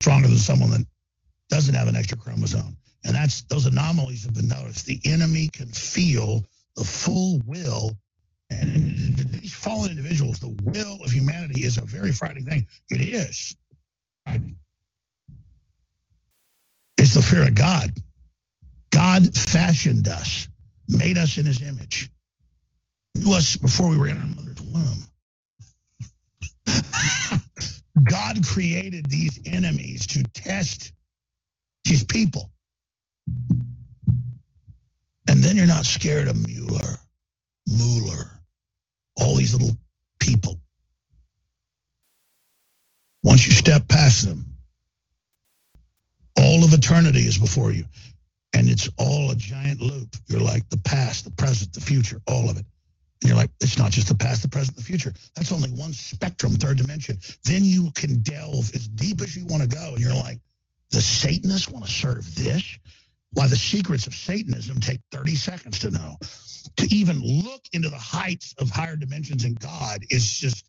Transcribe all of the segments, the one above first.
stronger than someone that doesn't have an extra chromosome. And that's those anomalies have been noticed. The enemy can feel the full will. And these fallen individuals, the will of humanity is a very frightening thing. It is. It's the fear of God. God fashioned us, made us in his image, knew us before we were in our mother's womb. God created these enemies to test his people. And then you're not scared of Mueller, Mueller, all these little people. Once you step past them, all of eternity is before you. And it's all a giant loop. You're like the past, the present, the future, all of it. And you're like, it's not just the past, the present, the future. That's only one spectrum, third dimension. Then you can delve as deep as you want to go. And you're like, the Satanists want to serve this? Why the secrets of Satanism take 30 seconds to know. To even look into the heights of higher dimensions in God is just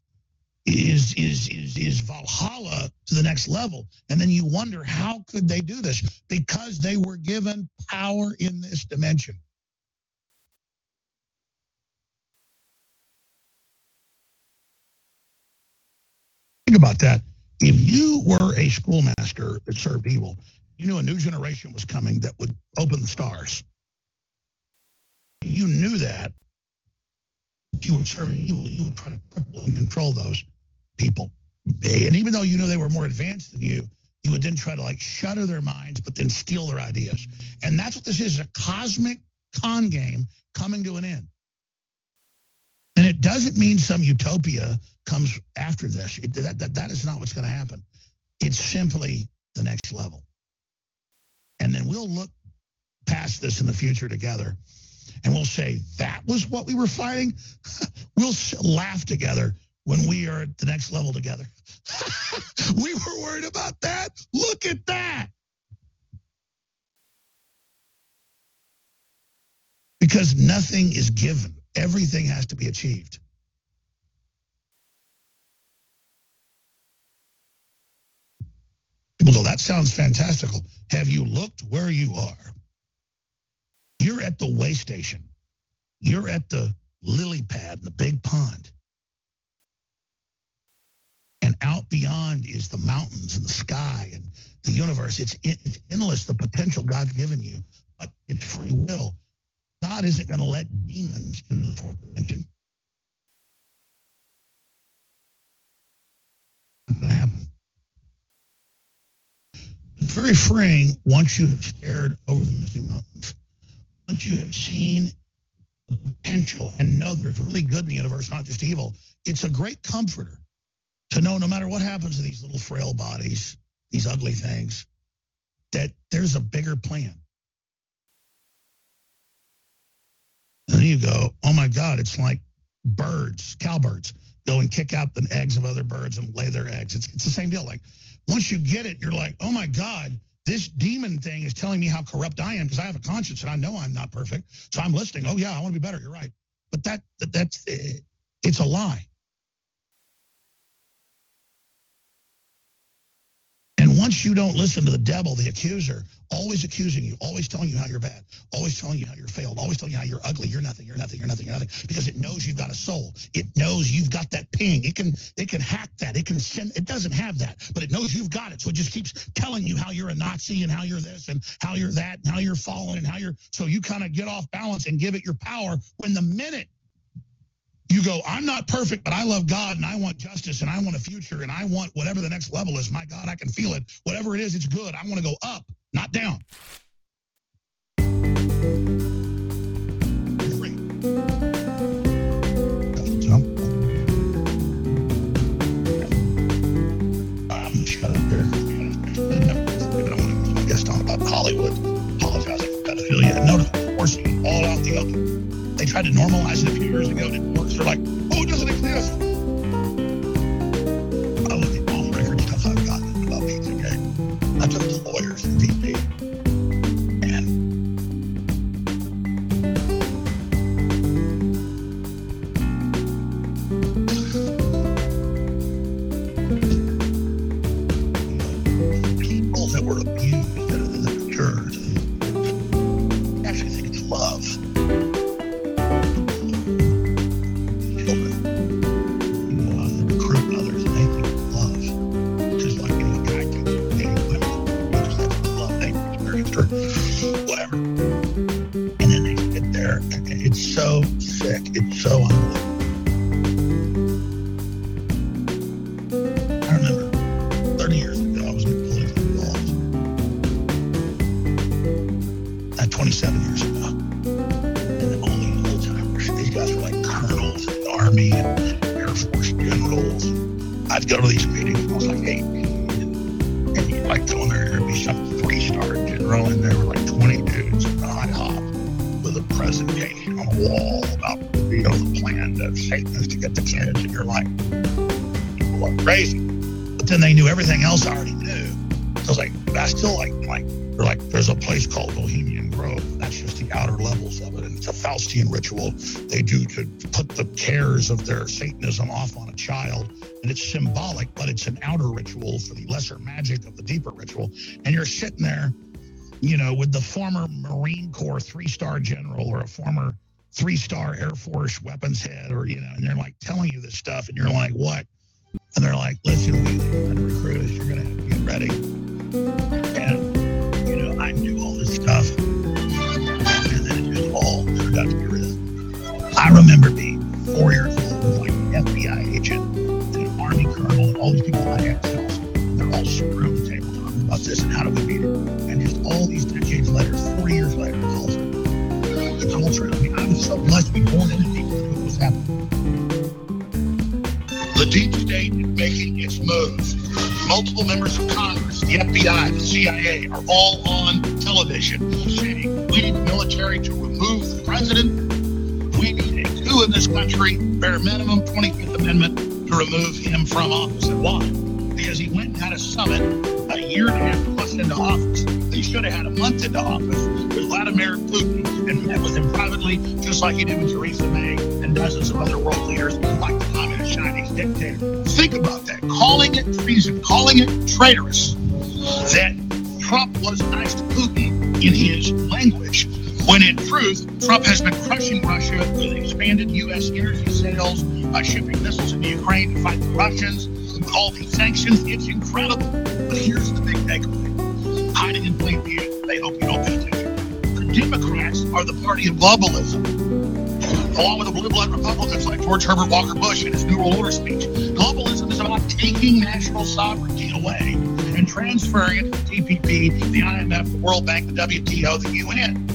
is is is is Valhalla to the next level. And then you wonder how could they do this? Because they were given power in this dimension. Think about that. If you were a schoolmaster that served evil, you knew a new generation was coming that would open the stars. You knew that. You would serve evil. You would try to cripple and control those people. And even though you know they were more advanced than you, you would then try to like shutter their minds, but then steal their ideas. And that's what this is, a cosmic con game coming to an end. And it doesn't mean some utopia comes after this. It, that, that, that is not what's going to happen. It's simply the next level. And then we'll look past this in the future together and we'll say, that was what we were fighting. we'll laugh together when we are at the next level together. we were worried about that. Look at that. Because nothing is given. Everything has to be achieved. Go, that sounds fantastical. Have you looked where you are? You're at the way station. You're at the lily pad, in the big pond. And out beyond is the mountains and the sky and the universe. It's, it's endless, the potential God's given you, but it's free will. God isn't going to let demons into the fourth dimension. It's very freeing once you have stared over the Misty Mountains. Once you have seen the potential and know there's really good in the universe, not just evil, it's a great comforter to know no matter what happens to these little frail bodies, these ugly things, that there's a bigger plan. And then you go, oh my God, it's like birds, cowbirds, go and kick out the eggs of other birds and lay their eggs. It's, it's the same deal. Like once you get it, you're like, oh my God, this demon thing is telling me how corrupt I am because I have a conscience and I know I'm not perfect. So I'm listening. Oh yeah, I want to be better. You're right. But that, that that's, eh, it's a lie. Once you don't listen to the devil, the accuser, always accusing you, always telling you how you're bad, always telling you how you're failed, always telling you how you're ugly, you're nothing, you're nothing, you're nothing, you're nothing, because it knows you've got a soul. It knows you've got that ping. It can it can hack that. It can send. It doesn't have that, but it knows you've got it. So it just keeps telling you how you're a Nazi and how you're this and how you're that and how you're fallen and how you're. So you kind of get off balance and give it your power. When the minute you go, I'm not perfect, but I love God and I want justice and I want a future and I want whatever the next level is. My God, I can feel it. Whatever it is, it's good. I want to go up, not down. Hollywood, apologizing for pedophilia. No, no, all out the open. They tried to normalize it a few years ago. And it works. they're like, oh, it doesn't exist. I look at all the record stuff I've gotten about B2K. I took the lawyers and VP. And then they sit there, it's so sick. It's so unbelievable. I remember 30 years ago, I. Uh, 27 years. And old timers. These guys were like colonels in the Army and Air Force generals. I'd go to these meetings when I was like 18. And, and you'd like go in there, there'd be some three star general, and there presentation on a wall about, you know, the plan of Satanists to get the kids. And your life. people are crazy. But then they knew everything else I already knew. So I was like, but I still like, like, they're like, there's a place called Bohemian Grove. That's just the outer levels of it. And it's a Faustian ritual they do to put the cares of their Satanism off on a child. And it's symbolic, but it's an outer ritual for the lesser magic of the deeper ritual. And you're sitting there, you know, with the former Marine Corps three star general or a former three star Air Force weapons head, or, you know, and they're like telling you this stuff. And you're like, what? And they're like, listen, we going to recruit us. You're going to have to get ready. And, you know, I knew all this stuff. And then it just all turned out to be real. I remember being four years old, like an FBI agent, an Army colonel, and all these people I had cells. They're all around the table talking about this and how do we beat The deep state is making its moves. Multiple members of Congress, the FBI, the CIA are all on television saying we need the military to remove the president. We need a coup in this country, bare minimum 25th Amendment, to remove him from office. And why? Because he went and had a summit a year and a half plus into office. He should have had a month into office with Vladimir Putin and met with him privately, just like he did with Theresa May and dozens of other world leaders like the communist Chinese dictator. Think about that. Calling it treason, calling it traitorous that Trump was nice to Putin in his language, when in truth, Trump has been crushing Russia with expanded U.S. energy sales, by shipping missiles into Ukraine to fight the Russians, with all these sanctions. It's incredible. But here's the big takeaway hiding in plain view. They hope you don't pay attention. The Democrats are the party of globalism along with the blue blood Republicans like George Herbert Walker Bush in his New World Order speech. Globalism is about taking national sovereignty away and transferring it to the TPP, the IMF, the World Bank, the WTO, the UN.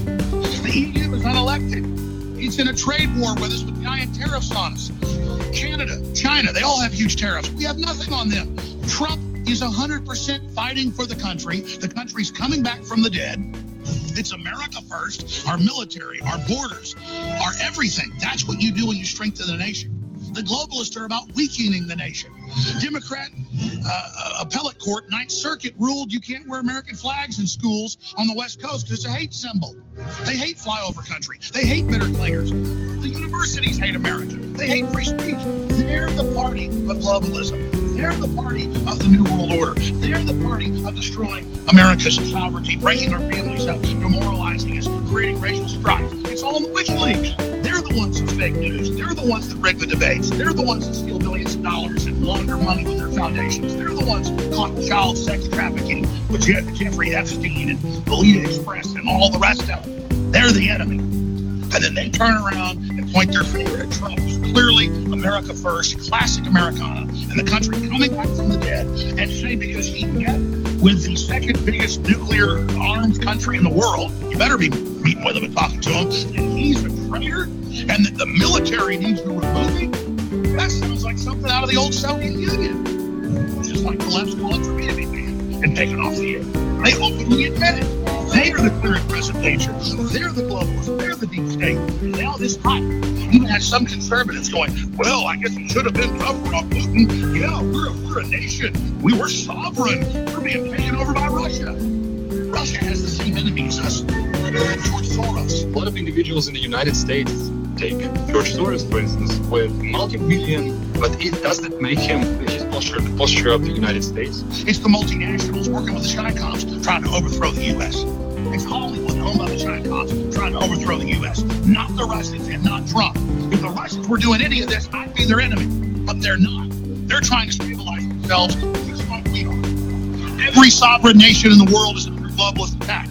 The EU is unelected. It's in a trade war with us with giant tariffs on us. Canada, China, they all have huge tariffs. We have nothing on them. Trump is 100% fighting for the country. The country's coming back from the dead. It's America first, our military, our borders, our everything. That's what you do when you strengthen the nation. The globalists are about weakening the nation. Democrat uh, appellate court, Ninth Circuit, ruled you can't wear American flags in schools on the West Coast because it's a hate symbol. They hate flyover country. They hate bitter clingers. The universities hate America. They hate free speech. They're the party of globalism. They're the party of the New World Order. They're the party of destroying America's sovereignty, breaking our families up, demoralizing us, creating racial strife. It's all in the WikiLeaks. They're the ones who fake news. They're the ones that rig the debates. They're the ones that steal billions of dollars and launder money with their foundations. They're the ones caught child sex trafficking with Je- Jeffrey Epstein and Lolita Express and all the rest of them. They're the enemy. And then they turn around and point their finger at Trump, clearly America first, classic Americana, and the country coming back from the dead, and say because he met with the second biggest nuclear armed country in the world, you better be meeting with him and talking to him, and he's a traitor, and that the military needs to remove him. That sounds like something out of the old Soviet Union. Just like the left's calling for me to be banned and taken off the air. They openly admit it. They are the clear and. They're the globalists. They're the deep state. Now this hype even has some conservatives going, well, I guess we should have been tougher on Putin. Yeah, we're a, we're a nation. We were sovereign. We're being taken over by Russia. Russia has the same enemies as George Soros. A lot of individuals in the United States take George Soros, for instance, with multi-billion But it doesn't make him his posture the posture of the United States. It's the multinationals working with the Chicoms trying to overthrow the U.S. It's Hollywood owned by the Chicoms trying to overthrow the U.S. Not the Russians and not Trump. If the Russians were doing any of this, I'd be their enemy. But they're not. They're trying to stabilize themselves. Every sovereign nation in the world is under globalist attack.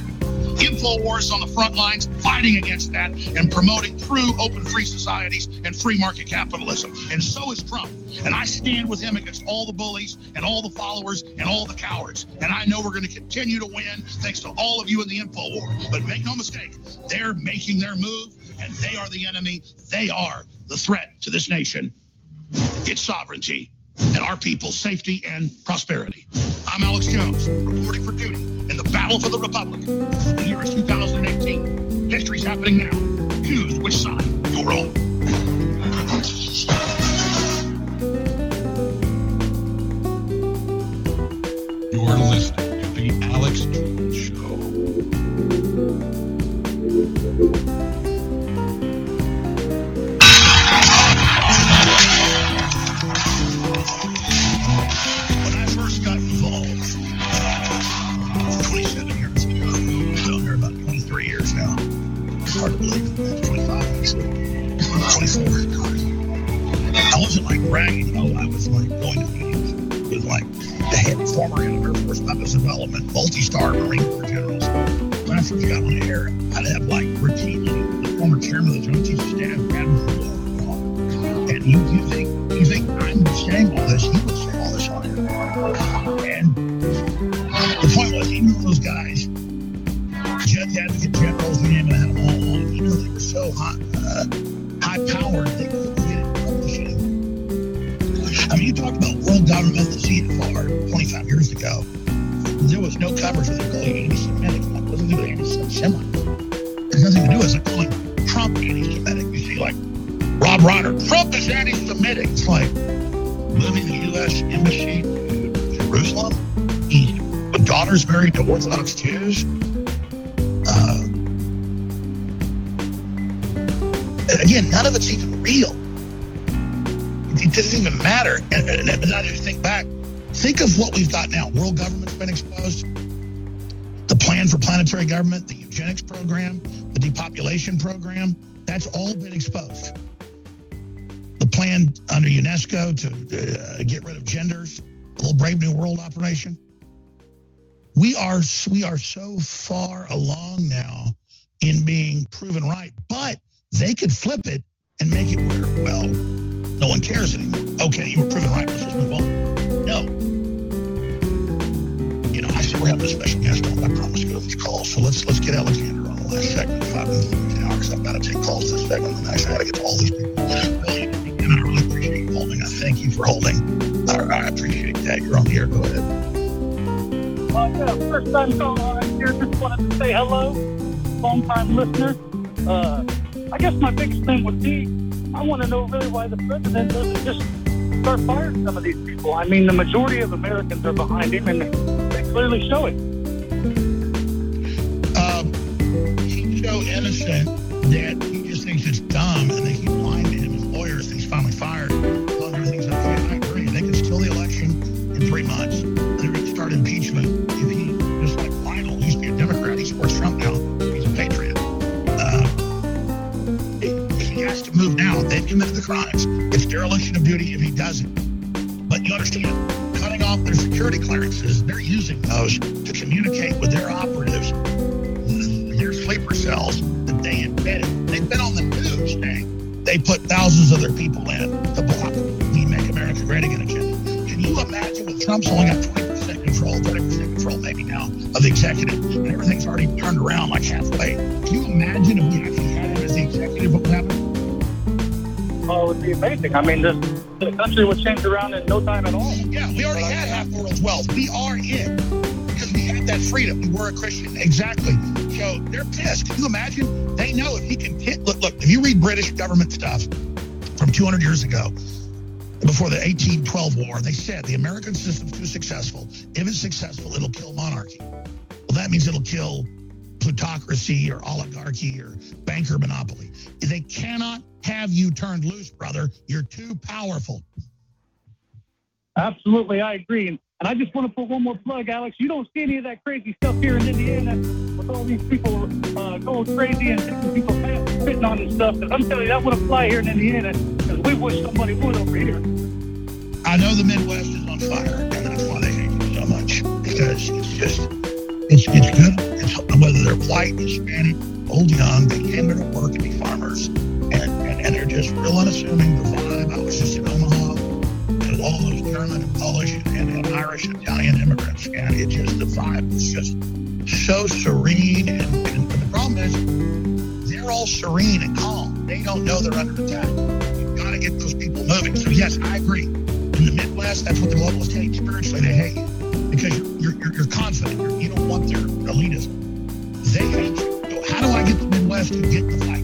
InfoWars on the front lines fighting against that and promoting true open free societies and free market capitalism. And so is Trump. And I stand with him against all the bullies and all the followers and all the cowards. And I know we're going to continue to win thanks to all of you in the info war. But make no mistake, they're making their move and they are the enemy. They are the threat to this nation, its sovereignty, and our people's safety and prosperity. I'm Alex Jones, reporting for duty battle for the Republic. The year is 2018. History's happening now. Choose which side you're on. Wasn't like. I was like going to meetings with like the head former Air Force Weapons Development, multi-star Marine Corps generals. When I first got on the air, I'd have like routinely the former chairman of the Joint Chiefs of Staff, Admiral and you, you think you think I'm saying all this? He was saying all this on air. And the point was, even those guys, judge advocate generals, you name had them all on, even though they were so high, uh, high powered, they I mean, you talk about world government, the CFR, 25 years ago. There was no coverage of the calling anti-Semitic. It wasn't to do with anti-Semitic. It has nothing to do with it. Calling Trump anti-Semitic. You see, like Rob Reiner, Trump is anti-Semitic. It's like moving the U.S. embassy to Jerusalem. Egypt. With daughters married to Orthodox Jews. Uh, again, none of it's even real. It doesn't even matter. And, and, and I just think back. Think of what we've got now. World government's been exposed. The plan for planetary government, the eugenics program, the depopulation program, that's all been exposed. The plan under UNESCO to uh, get rid of genders, the whole Brave New World operation. We are we are so far along now in being proven right, but they could flip it and make it where, well, no one cares anymore. Okay, you were proven right. Let's just move on. No. You know, I see we're having a special guest on. I promise to these calls. So let's let's get Alexander on the last segment. Five minutes now because I've got to take calls this segment. And I got to get to all these people. And I really appreciate you holding. I thank you for holding. I, I appreciate that. You're on the air. Go ahead. Well, yeah, first time calling on here. Just wanted to say hello, long time listener. Uh, I guess my biggest thing would be I want to know really why the president doesn't just start firing some of these people. I mean, the majority of Americans are behind him, and they clearly show it. Um, he's so innocent that he just thinks it's dumb, and they keep lying to him His lawyers. And he's finally fired. Well, everything's okay. I agree. They can steal the election in three months. They're going to start impeachment they've the crimes. It's dereliction of duty if he doesn't. But you understand, cutting off their security clearances, they're using those to communicate with their operatives, their sleeper cells that they embedded. They've been on the news they put thousands of their people in to block the Make America Great Again agenda. Can you imagine with Trump's only got 20% control, 30% control maybe now of the executive, and everything's already turned around like halfway? Can you imagine if we actually had him as the executive, what would happen? Oh, it would be amazing. I mean, this the country would change around in no time at all. Yeah, we already had half the world's wealth. We are it because we had that freedom. We were a Christian. Exactly. So they're pissed. Can you imagine? They know if he can hit. Look, look. If you read British government stuff from 200 years ago, before the 1812 war, they said the American system's too successful. If it's successful, it'll kill monarchy. Well, that means it'll kill plutocracy or oligarchy or banker monopoly. They cannot have you turned loose, brother. You're too powerful. Absolutely, I agree. And, I just want to put one more plug, Alex. You don't see any of that crazy stuff here in Indiana with all these people uh, going crazy and taking people fast spitting on and stuff. I'm telling you, that would apply here in Indiana because we wish somebody would over here. I know the Midwest is on fire, and that's why they hate you so much because it's just it's it's good. It's whether they're white, Hispanic, old, young, they came here to work and be farmers, and, and, and they're just real unassuming. The vibe. I was just in Omaha, and all those German and Polish and, and Irish, Italian immigrants, and it just the vibe was just so serene. And, and the problem is, they're all serene and calm. They don't know they're under attack. You've got to get those people moving. So yes, I agree. In the Midwest, that's what the globalists hate. Spiritually, they hate you because you're you're, you're confident. You're, you don't want their elitism. They hate you. So how do I get the Midwest to get the fight?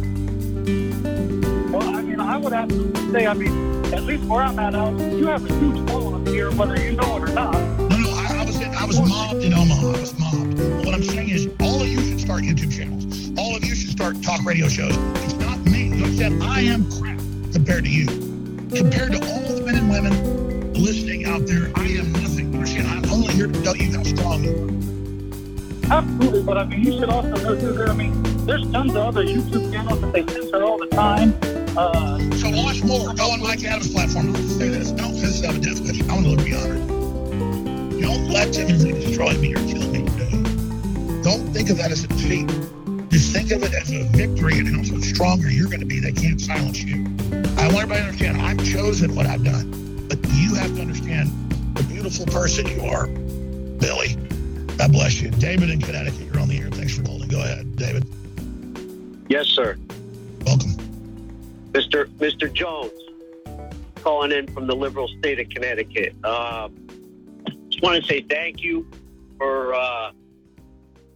Well, I mean, I would absolutely say, I mean, at least where I'm at, you have a huge following here, whether you know it or not. No, no, I, I was I was mobbed in Omaha. I was mobbed. But what I'm saying is, all of you should start YouTube channels. All of you should start talk radio shows. It's not me. You said I am crap compared to you. Compared to all the men and women listening out there, I am nothing. You understand? I'm only here to tell you how strong you are. Absolutely, but I mean, you should also know too. There, I mean, there's tons of other YouTube channels that they censor all the time. Uh, So watch more. Go on Mike Adams' platform. I'll say this. Don't piss off a death wish. I want to beyond it. Don't let Timothy destroy me or kill me. Don't think of that as a defeat. Just think of it as a victory and how much stronger you're going to be. They can't silence you. I want everybody to understand I've chosen what I've done. But you have to understand the beautiful person you are, Billy. God bless you. David in Connecticut, you're on the air. Thanks for holding. Go ahead, David. Yes, sir. Welcome. Mr. Mr. Jones, calling in from the liberal state of Connecticut. Uh, just want to say thank you for uh,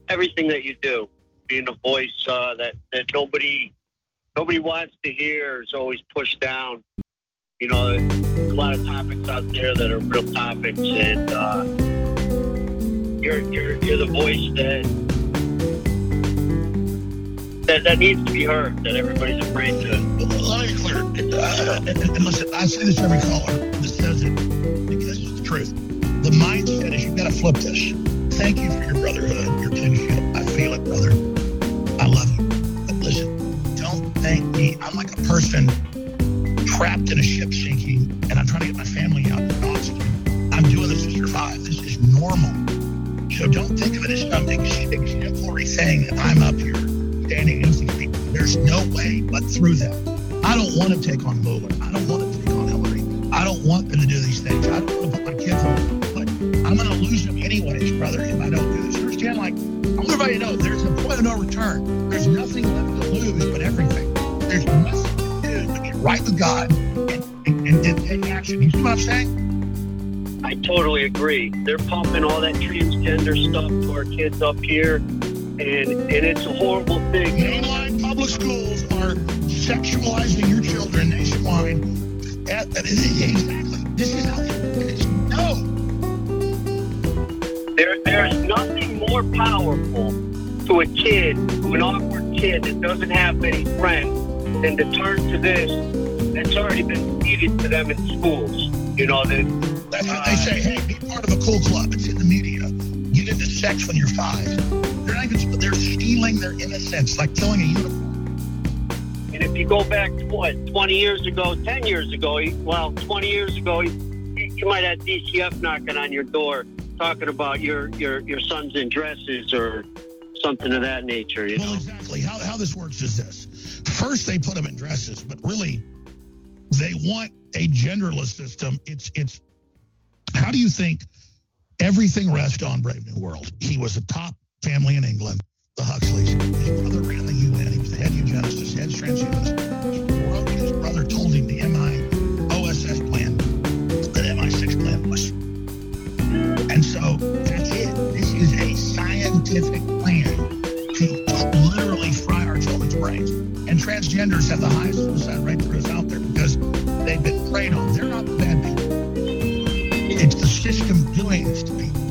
everything that you do, being a voice uh, that, that nobody nobody wants to hear is always pushed down. You know, there's a lot of topics out there that are real topics, and uh, you're, you're you're the voice that that that needs to be heard. That everybody's afraid to. Uh, listen, I say this every caller that says it because it's the truth. The mindset is you've got to flip this. Thank you for your brotherhood, your kinship. I feel it, brother. I love you. But listen, don't thank me. I'm like a person trapped in a ship sinking, and I'm trying to get my family out. I'm doing this to survive. This is normal. So don't think of it as some ex- exemplary thing that I'm up here standing against these people. There's no way but through them. I don't want to take on Mueller. I don't want to take on Hillary. I don't want them to do these things. I don't want to put my kids on. But I'm going to lose them anyways, brother, if I don't do this. Understand? Like, I want everybody to know there's a point of no return. There's nothing left to lose but everything. There's nothing to do but get right with God and, and, and, and take action. You see what I'm saying? I totally agree. They're pumping all that transgender stuff to our kids up here, and and it's a horrible thing. Mainline public schools are sexualizing your children nationwide. At, at- exactly. This is how no. There there's nothing more powerful to a kid, to an awkward kid that doesn't have many friends, than to turn to this that's already been feeded to them in schools. You know that That's what they say. Hey, be part of a cool club. It's in the media. You Get into sex when you're five. They're not even. They're stealing their innocence, like killing a unicorn. And if you go back, what, 20 years ago, 10 years ago, well, 20 years ago, you, you might have DCF knocking on your door talking about your, your, your sons in dresses or something of that nature, you Well, know? exactly. How, how this works is this. First, they put them in dresses, but really, they want a genderless system. It's it's. How do you think everything rests on Brave New World? He was a top family in England, the Huxleys. His brother ran the UN. He was the head eugenicist, head transhumanist. His brother told him the MI OSS plan, that MI6 plan was. And so that's it. This is a scientific plan to, literally fry our children's brains. And transgenders have the highest suicide rate there is out there because they've been preyed on. They're not the bad people. System doing this to people.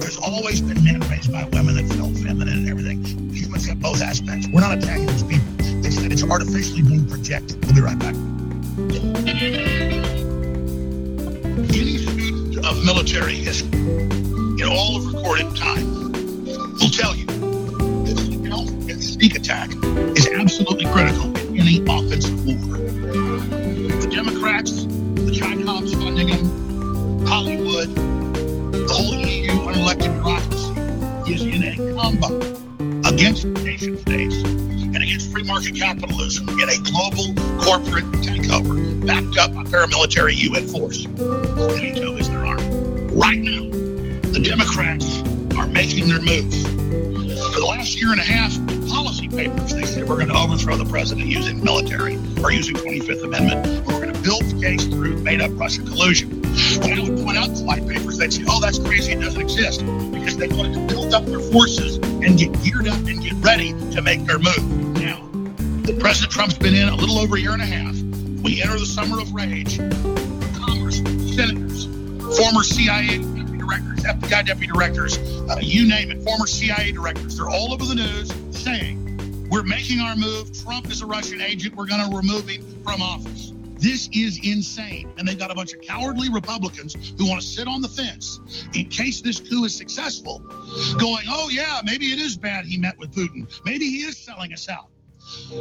There's always been men raised by women that felt feminine and everything. Humans have both aspects. We're not attacking these people. It's that it's artificially being projected. We'll be right back. Any student of military history, in all of recorded time, will tell you that sneak attack is absolutely critical in any offensive war. The Democrats, the Chicom's funding them, Hollywood, the whole EU unelected bureaucracy is in a combat against nation states and against free market capitalism in a global corporate takeover backed up by paramilitary UN force. Is their army. Right now, the Democrats are making their move. For the last year and a half, policy papers, they said we're going to overthrow the president using military or using 25th Amendment. We're going to build the case through made up Russian collusion. When I would point out the white papers, they'd say, oh, that's crazy, it doesn't exist. Because they wanted to build up their forces and get geared up and get ready to make their move. Now, President Trump's been in a little over a year and a half. We enter the summer of rage. Congress, senators, former CIA directors, FBI deputy directors, uh, you name it, former CIA directors, they're all over the news saying, we're making our move. Trump is a Russian agent. We're going to remove him from office. This is insane. And they've got a bunch of cowardly Republicans who want to sit on the fence in case this coup is successful, going, oh, yeah, maybe it is bad he met with Putin. Maybe he is selling us out.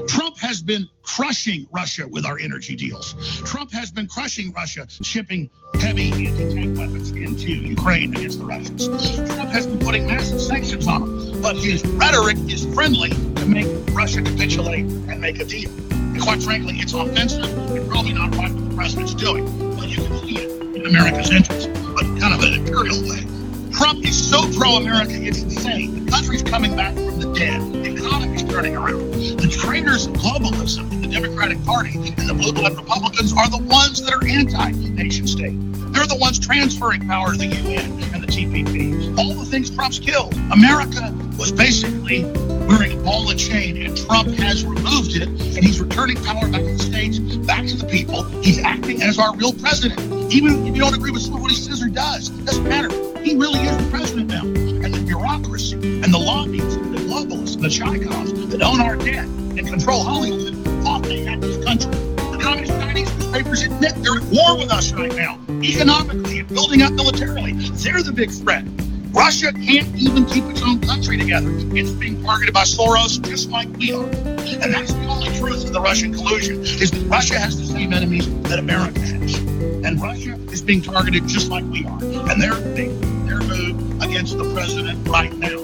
Trump has been crushing Russia with our energy deals. Trump has been crushing Russia, shipping heavy anti-tank weapons into Ukraine against the Russians. Trump has been putting massive sanctions on them, but his rhetoric is friendly to make Russia capitulate and make a deal. And quite frankly, it's offensive and probably not right what the president's doing. But you can see it in America's interest, but kind of an imperial way. Trump is so pro-America, it's insane. The country's coming back from the dead. The economy's turning around. The traitors of globalism in the Democratic Party and the blue blood Republicans are the ones that are anti-nation state. They're the ones transferring power to the UN and the TPP. All the things Trump's killed. America was basically wearing a ball and chain, and Trump has removed it, and he's returning power back to the states, back to the people. He's acting as our real president. Even if you don't agree with some of what he says or does, doesn't matter. He really is the president now. And the bureaucracy and the lobbies and the globalists and the Chicoms that own our debt and control Hollywood thought they had this country. The Communist Chinese newspapers admit they're at war with us right now, economically and building up militarily. They're the big threat. Russia can't even keep its own country together. It's being targeted by Soros just like we are. And that's the only truth of the Russian collusion, is that Russia has the same enemies that America has. And Russia is being targeted just like we are. And they're making their move against the president right now.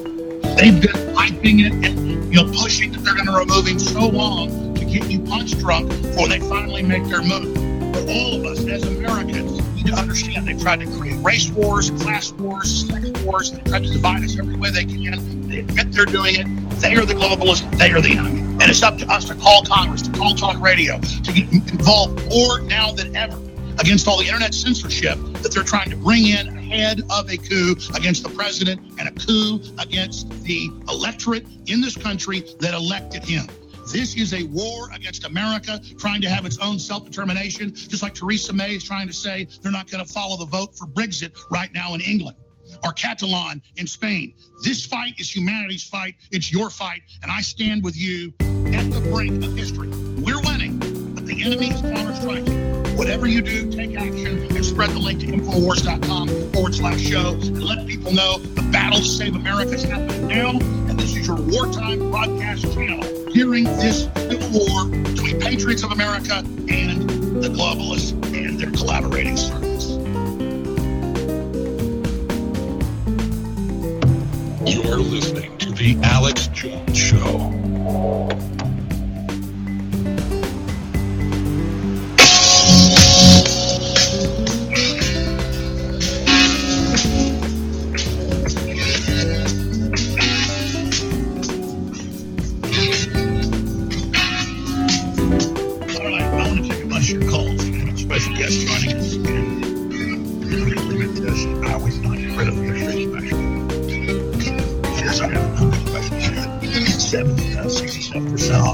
They've been hyping it and you know pushing that they're going to remove him so long to get you punch drunk before they finally make their move. For all of us as Americans need to understand they've tried to create race wars, class wars, sex wars. They've tried to divide us every way they can. They admit they're doing it. They are the globalists. They are the enemy. And it's up to us to call Congress, to call talk radio, to get involved more now than ever against all the internet censorship that they're trying to bring in ahead of a coup against the president and a coup against the electorate in this country that elected him. This is a war against America trying to have its own self determination, just like Theresa May is trying to say they're not going to follow the vote for Brexit right now in England or Catalan in Spain. This fight is humanity's fight. It's your fight. And I stand with you at the brink of history. We're winning, but the enemy is counter striking. Whatever you do, take action and spread the link to Infowars.com forward slash show and let people know the battle to save America is happening now. And this is your wartime broadcast channel, hearing this civil war between patriots of America and the globalists and their collaborating circles. You're listening to The Alex Jones Show.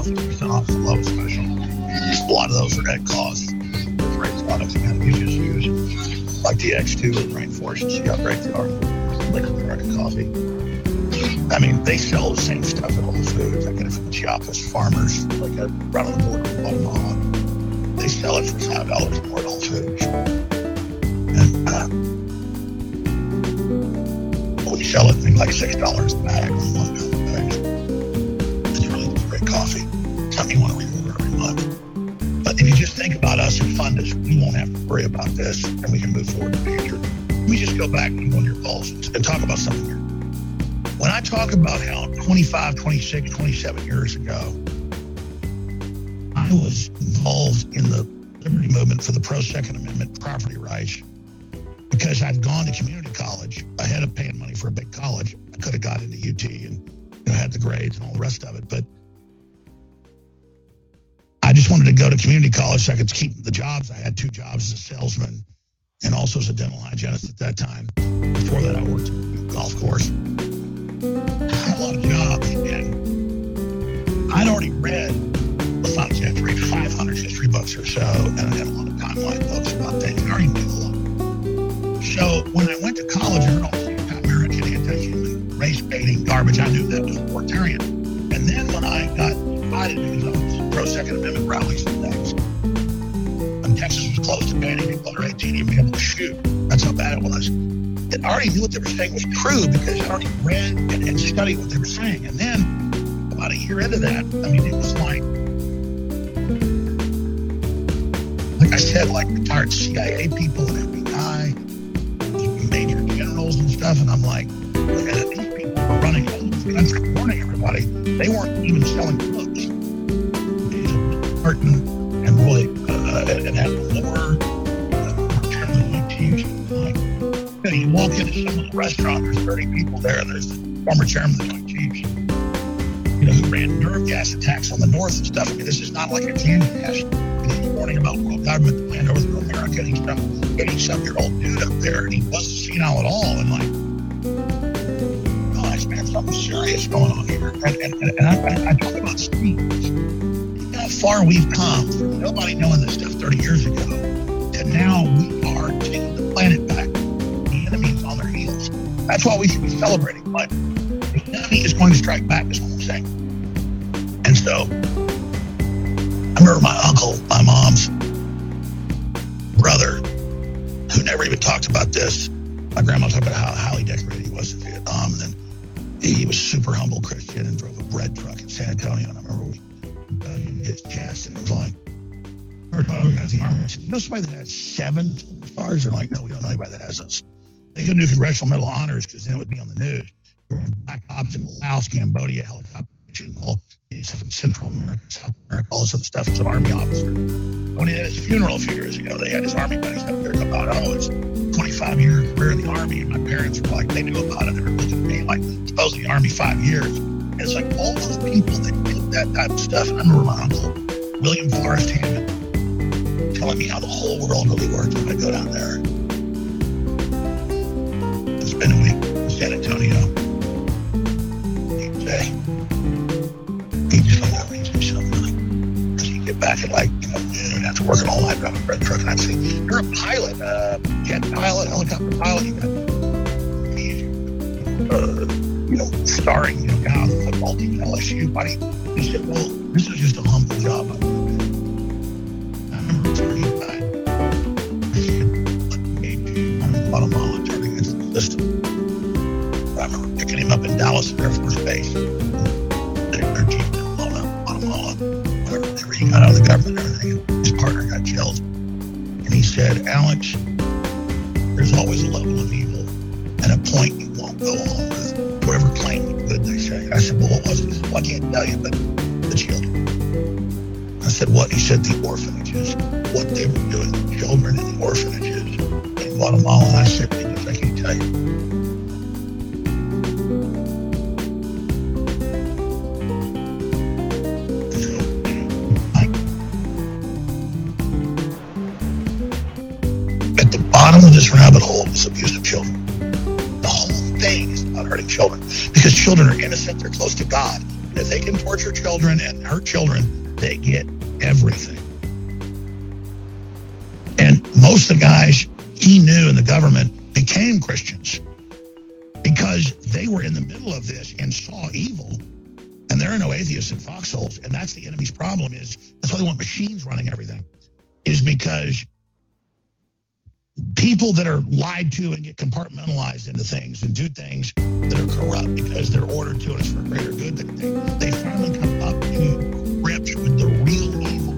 67% off, 50% off the low special. A lot of those are at cost. Great products man, you just use. Like the X2 with Rainforest, you got right there. Liquid American coffee. I mean, they sell the same stuff at Whole Foods. I get it from the Chiapas farmers, like I run on the border with Omaha. They sell it for five dollars more at Whole Foods. And Uh, we sell it for like six dollars a bag. You want to reorder every month. But if you just think about us and fund us, we won't have to worry about this, and we can move forward in the future. Me just go back to one of your calls and talk about something. When I talk about how 25, 26, 27 years ago, I was involved in the liberty movement for the pro Second Amendment property rights because I'd gone to community college ahead of paying money for a big college. I could have got into UT and you know, had the grades and all the rest of it, but I just wanted to go to community college so I could keep the jobs. I had two jobs as a salesman and also as a dental hygienist at that time. Before that, I worked at a golf course. I had a lot of jobs, and I'd already read Fox History, 500 history books or so, and I had a lot of timeline books about things. I already knew a lot. So when I went to college, I heard all this anti-American, anti-human, race-baiting garbage. I knew that was authoritarian. And then when I got invited to pro-Second Amendment rallies and things, when Texas was close to people under 18 even able to shoot, that's how bad it was. And I already knew what they were saying was true because I already read and, and studied what they were saying. And then about a year into that, I mean, it was like like I said, like retired CIA people and FBI, major generals and stuff. And I'm like, these people were running the country, warning everybody. They weren't even selling books. Walk into the restaurant, there's 30 people there, there's the former chairman of the Joint Chiefs, you know, who ran nerve gas attacks on the North and stuff. I mean, this is not like a candy cash warning about world government to land overthrow America. He's some 80 some year old dude up there, and he wasn't senile at all. And like, gosh, man, something serious going on here. And, and, and I, I, I talk about speeds. How far we've come from nobody knowing this stuff 30 years ago to now we are That's why we should be celebrating. But the enemy is going to strike back, is what I'm saying. And so I remember my uncle, my mom's brother, who never even talked about this. My grandma talked about how highly decorated he was in Vietnam. And then he was super humble Christian and drove a bread truck in San Antonio. And I remember we uh, his chest and it was like, we're talking about the army. You know somebody that has seven stars? They're like, no, we don't know anybody that has those. They couldn't do Congressional Medal of Honors because then it would be on the news. Black ops in Laos, Cambodia, helicopter all Central America, South America, all this other stuff. An army officer. When he had his funeral a few years ago, they had his army buddies up there about, oh, it's 25 year career in the army. And my parents were like, they knew about it. They were looking at me like, supposedly army five years. And it's like all those people that did that type of stuff. And I remember my uncle, William Forrest Hammond, telling me how the whole world really works when I go down there. It's been a week in San Antonio. He'd he just need to do something. Like, Cause you get back at like, you know, noon after working all night driving bread truck. And I'd say, you're a pilot, uh, jet pilot, helicopter pilot. You got, uh, you know, starring, you know, guy on the football team at LSU. Buddy, he said, well, this is just a humble job. Him up in Dallas Air Force Base. Their, chief in Guatemala, whatever were, he got out of the government everything. His partner got killed. And he said, Alex, there's always a level of evil and a point you won't go along with. Whoever claimed you could, they say. I said, well, what was it? Well, I can't tell you, but the children. I said, what? He said, the orphanages. What they were doing to children in the orphanages in Guatemala. And I said, I can't tell you. This rabbit hole is abuse of children. The whole thing is about hurting children because children are innocent, they're close to God. And if they can torture children and hurt children, they get everything. And most of the guys he knew in the government became Christians because they were in the middle of this and saw evil. And there are no atheists in foxholes. And that's the enemy's problem is that's why they want machines running everything, is because people that are lied to and get compartmentalized into things and do things that are corrupt because they're ordered to and it's for greater good, they, they finally come up to grips with the real evil.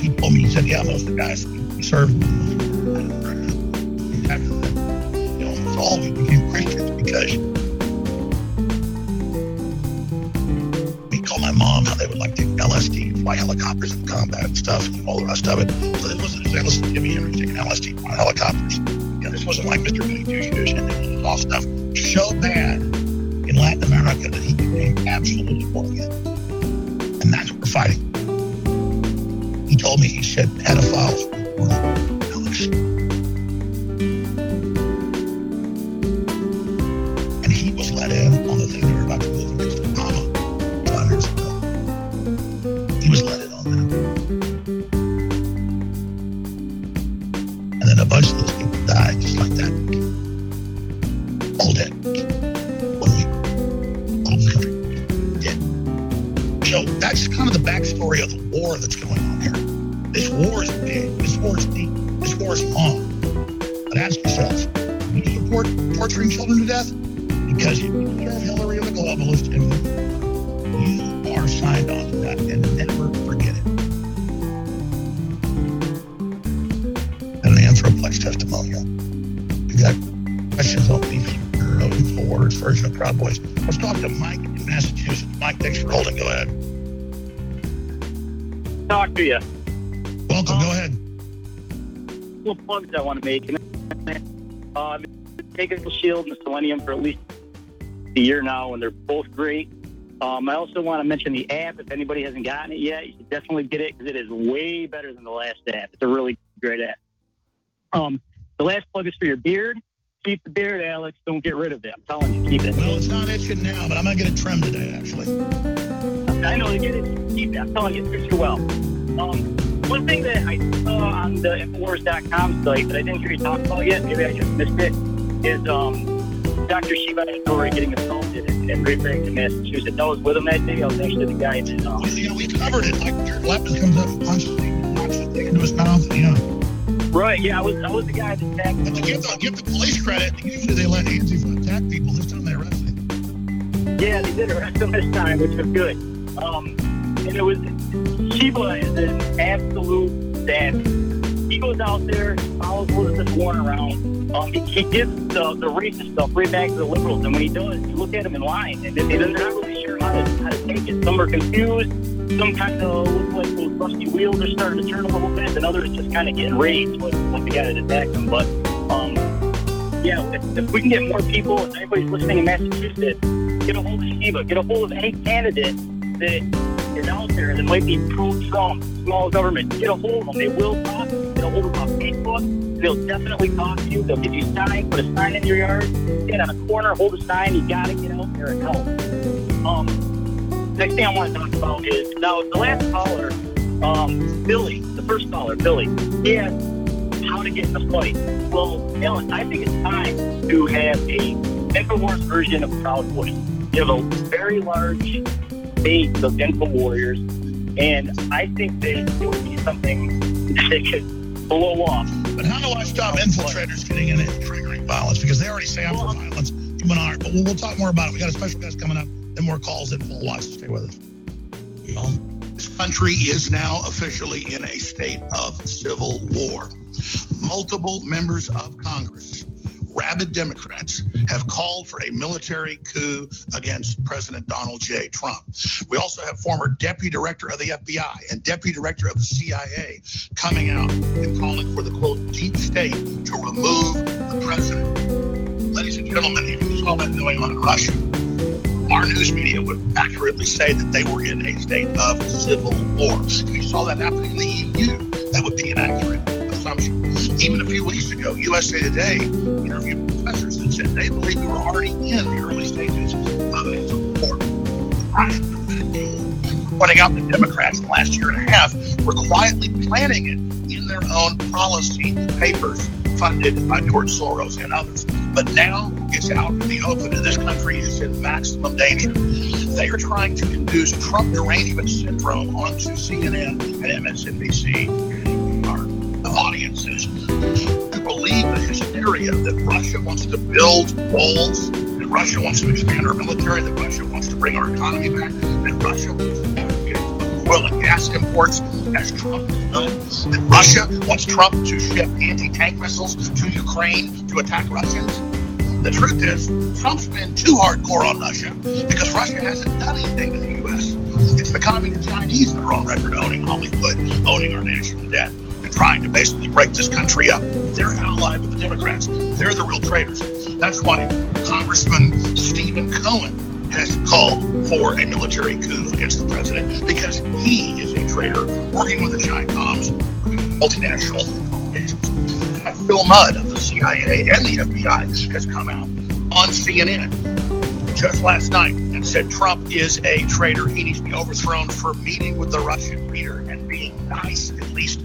He told me, he said, yeah, most of the guys we that, you know, almost all of became Christians because fly helicopters in combat and stuff, and all the rest of it. So this wasn't to Jimmy Henry taking LSD on helicopters. You know, this wasn't like Mr. Goody Two and all stuff so bad in Latin America that he became absolutely again. And that's what we're fighting. He told me, he said, pedophiles were plugs I want to make. Uh, taking the Shield and the Selenium for at least a year now, and they're both great. Um, I also want to mention the app. If anybody hasn't gotten it yet, you should definitely get it because it is way better than the last app. It's a really great app. Um, the last plug is for your beard. Keep the beard, Alex. Don't get rid of it. I'm telling you, keep it. Well, it's not itching now, but I'm going to get it trimmed today, actually. I know get it. Keep it. I'm telling you, it fits you well. Um, one thing that I saw on the Infowars.com site that I didn't hear you talk about yet, maybe I just missed it, is um, Dr. Shiva Ayyadurai getting assaulted in, in Great Barrington, Massachusetts. I was with him that day. I was actually the guy that. Um, You know, we covered it. Like Jared Lepton comes up and punches the, knocks the thing into his mouth. You know, right, yeah, I was I was the guy that attacked but to give the, give the police credit, usually they let Antifa attack people. This time they arrested him. Yeah, they did arrest him this time, which was good. Um, and it was Shiva is an absolute savage. He goes out there, he follows Elizabeth Warren around. Um, he, he gives the, the racist stuff right back to the liberals, and when he does, you look at him in line, and they- they're not really sure how to how to take it. Some are confused. Some kind of look like those rusty wheels are starting to turn a little bit, and others just kind of getting raged like, like the guy that attacked them. But um, yeah, if, if we can get more people, if anybody's listening in Massachusetts, get a hold of Shiva, get a hold of any candidate that is out there that might be pro-Trump, small government. Get a hold of them. They will talk. Get a hold of them on Facebook. They'll definitely talk to you. They'll give you a sign, put a sign in your yard, stand on a corner, hold a sign. You got to get out there and help. Um, next thing I want to talk about is now the last caller, um, Billy, the first caller, Billy. He how to get in the fight. Well, Alan, I think it's time to have a InfoWars version of Proud Boys. You have a very large base of Info Warriors, and I think that it would be something that could blow off. But how do I stop infiltrators getting in and triggering violence? Because they already say I'm for violence. Human art. But we'll, we'll talk more about it. We got a special guest coming up and more calls in full watch. Stay with us. Well, this country is now officially in a state of civil war. Multiple members of Congress, rabid Democrats, have called for a military coup against President Donald J. Trump. We also have former deputy director of the FBI and deputy director of the CIA coming out and calling for the quote deep state to remove the president. Ladies and gentlemen, if you saw that going on in Russia, our news media would accurately say that they were in a state of civil war. If you saw that happening in the EU, that would be an accurate assumption. Even a few weeks ago, USA Today interviewed professors that said they believe we were already in the early stages of a war. Pointing out that Democrats in the last year and a half were quietly planning it in their own policy papers funded by George Soros and others. But now it's out in the open, and this country is in maximum danger. They are trying to induce Trump derangement syndrome onto CNN and MSNBC, hysteria that Russia wants to build walls, that Russia wants to expand our military, that Russia wants to bring our economy back, that Russia wants to get oil and gas imports as Trump done, that Russia wants Trump to ship anti-tank missiles to Ukraine to attack Russians. The truth is, Trump's been too hardcore on Russia because Russia hasn't done anything to the U.S. It's the communist Chinese that are on record owning Hollywood, owning our national debt, trying to basically break this country up. They're allied with the Democrats. They're the real traitors. That's why Congressman Stephen Cohen has called for a military coup against the president because he is a traitor working with the Chi-Coms, multinational. Phil Mudd of the CIA and the FBI has come out on CNN just last night and said Trump is a traitor. He needs to be overthrown for meeting with the Russian leader and being nice, at least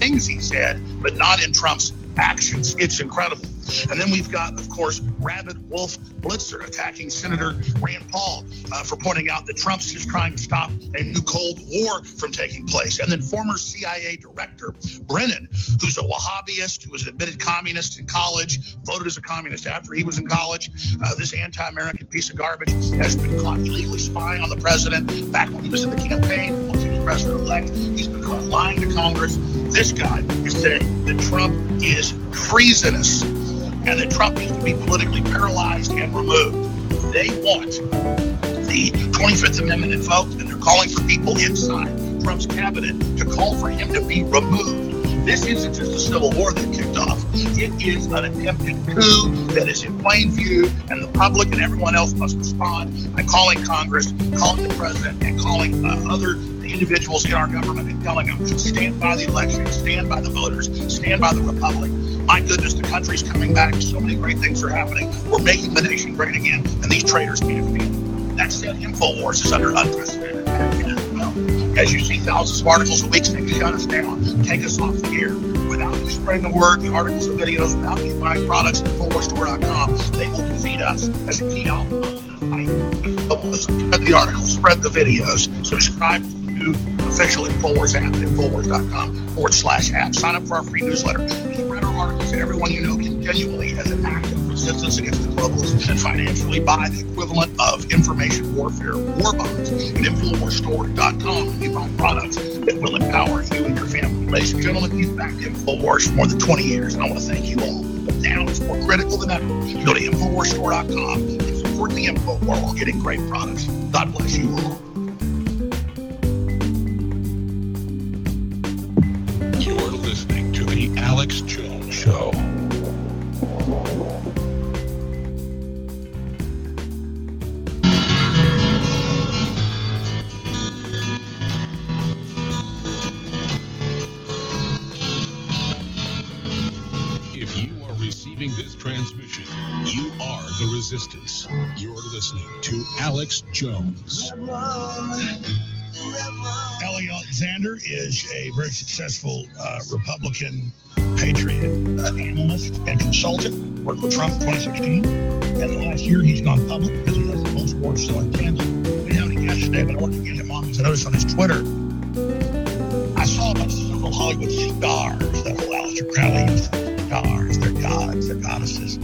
things he said, but not in Trump's actions. It's incredible. And then we've got, of course, Rabid Wolf Blitzer attacking Senator Rand Paul uh, for pointing out that Trump's just trying to stop a new Cold War from taking place. And then former CIA Director Brennan, who's a Wahhabist, who was an admitted communist in college, voted as a communist after he was in college. Uh, this anti American piece of garbage has been caught illegally spying on the president back when he was in the campaign, once he was president elect. He's been caught lying to Congress. This guy is saying that Trump is treasonous and that Trump needs to be politically paralyzed and removed. They want the 25th Amendment invoked, and they're calling for people inside Trump's cabinet to call for him to be removed. This isn't just a civil war that kicked off. It is an attempted coup that is in plain view, and the public and everyone else must respond by calling Congress, calling the president, and calling uh, other individuals in our government and telling them to stand by the election, stand by the voters, stand by the republic. My goodness, the country's coming back. So many great things are happening. We're making the nation great again, and these traitors can't be. That said, InfoWars is under unprecedented attack as. As you see thousands of articles a week saying shut us down, take us off the air. Without you spreading the word, the articles and videos, without you buying products at InfoWarsStore.com, they will defeat us as a key outcome. The articles, spread the videos, subscribe to official InfoWars app at InfoWars.com forward slash app. Sign up for our free newsletter. Spread our articles to everyone you know can genuinely, as an act of resistance against the globalists, and financially buy the equivalent of information warfare war bonds at InfoWarsStore.com. You buy products that will empower you and your family. Ladies and gentlemen, you've backed InfoWars for more than 20 years, and I want to thank you all. But now it's more critical than ever. Go to InfoWarsStore.com and support the Info War while getting great products. God bless you all. Show. If you are receiving this transmission, you are the resistance. You're listening to Alex Jones. Ali Alexander is a very successful uh, Republican patriot uh, analyst and consultant. Worked with Trump in 2016. And last year he's gone public because he has the most wars selling candle. We had him yesterday, but I want to get him on because I noticed on his Twitter. I saw a bunch of several Hollywood stars, that whole Aleister Crowley used stars, their gods, their goddesses,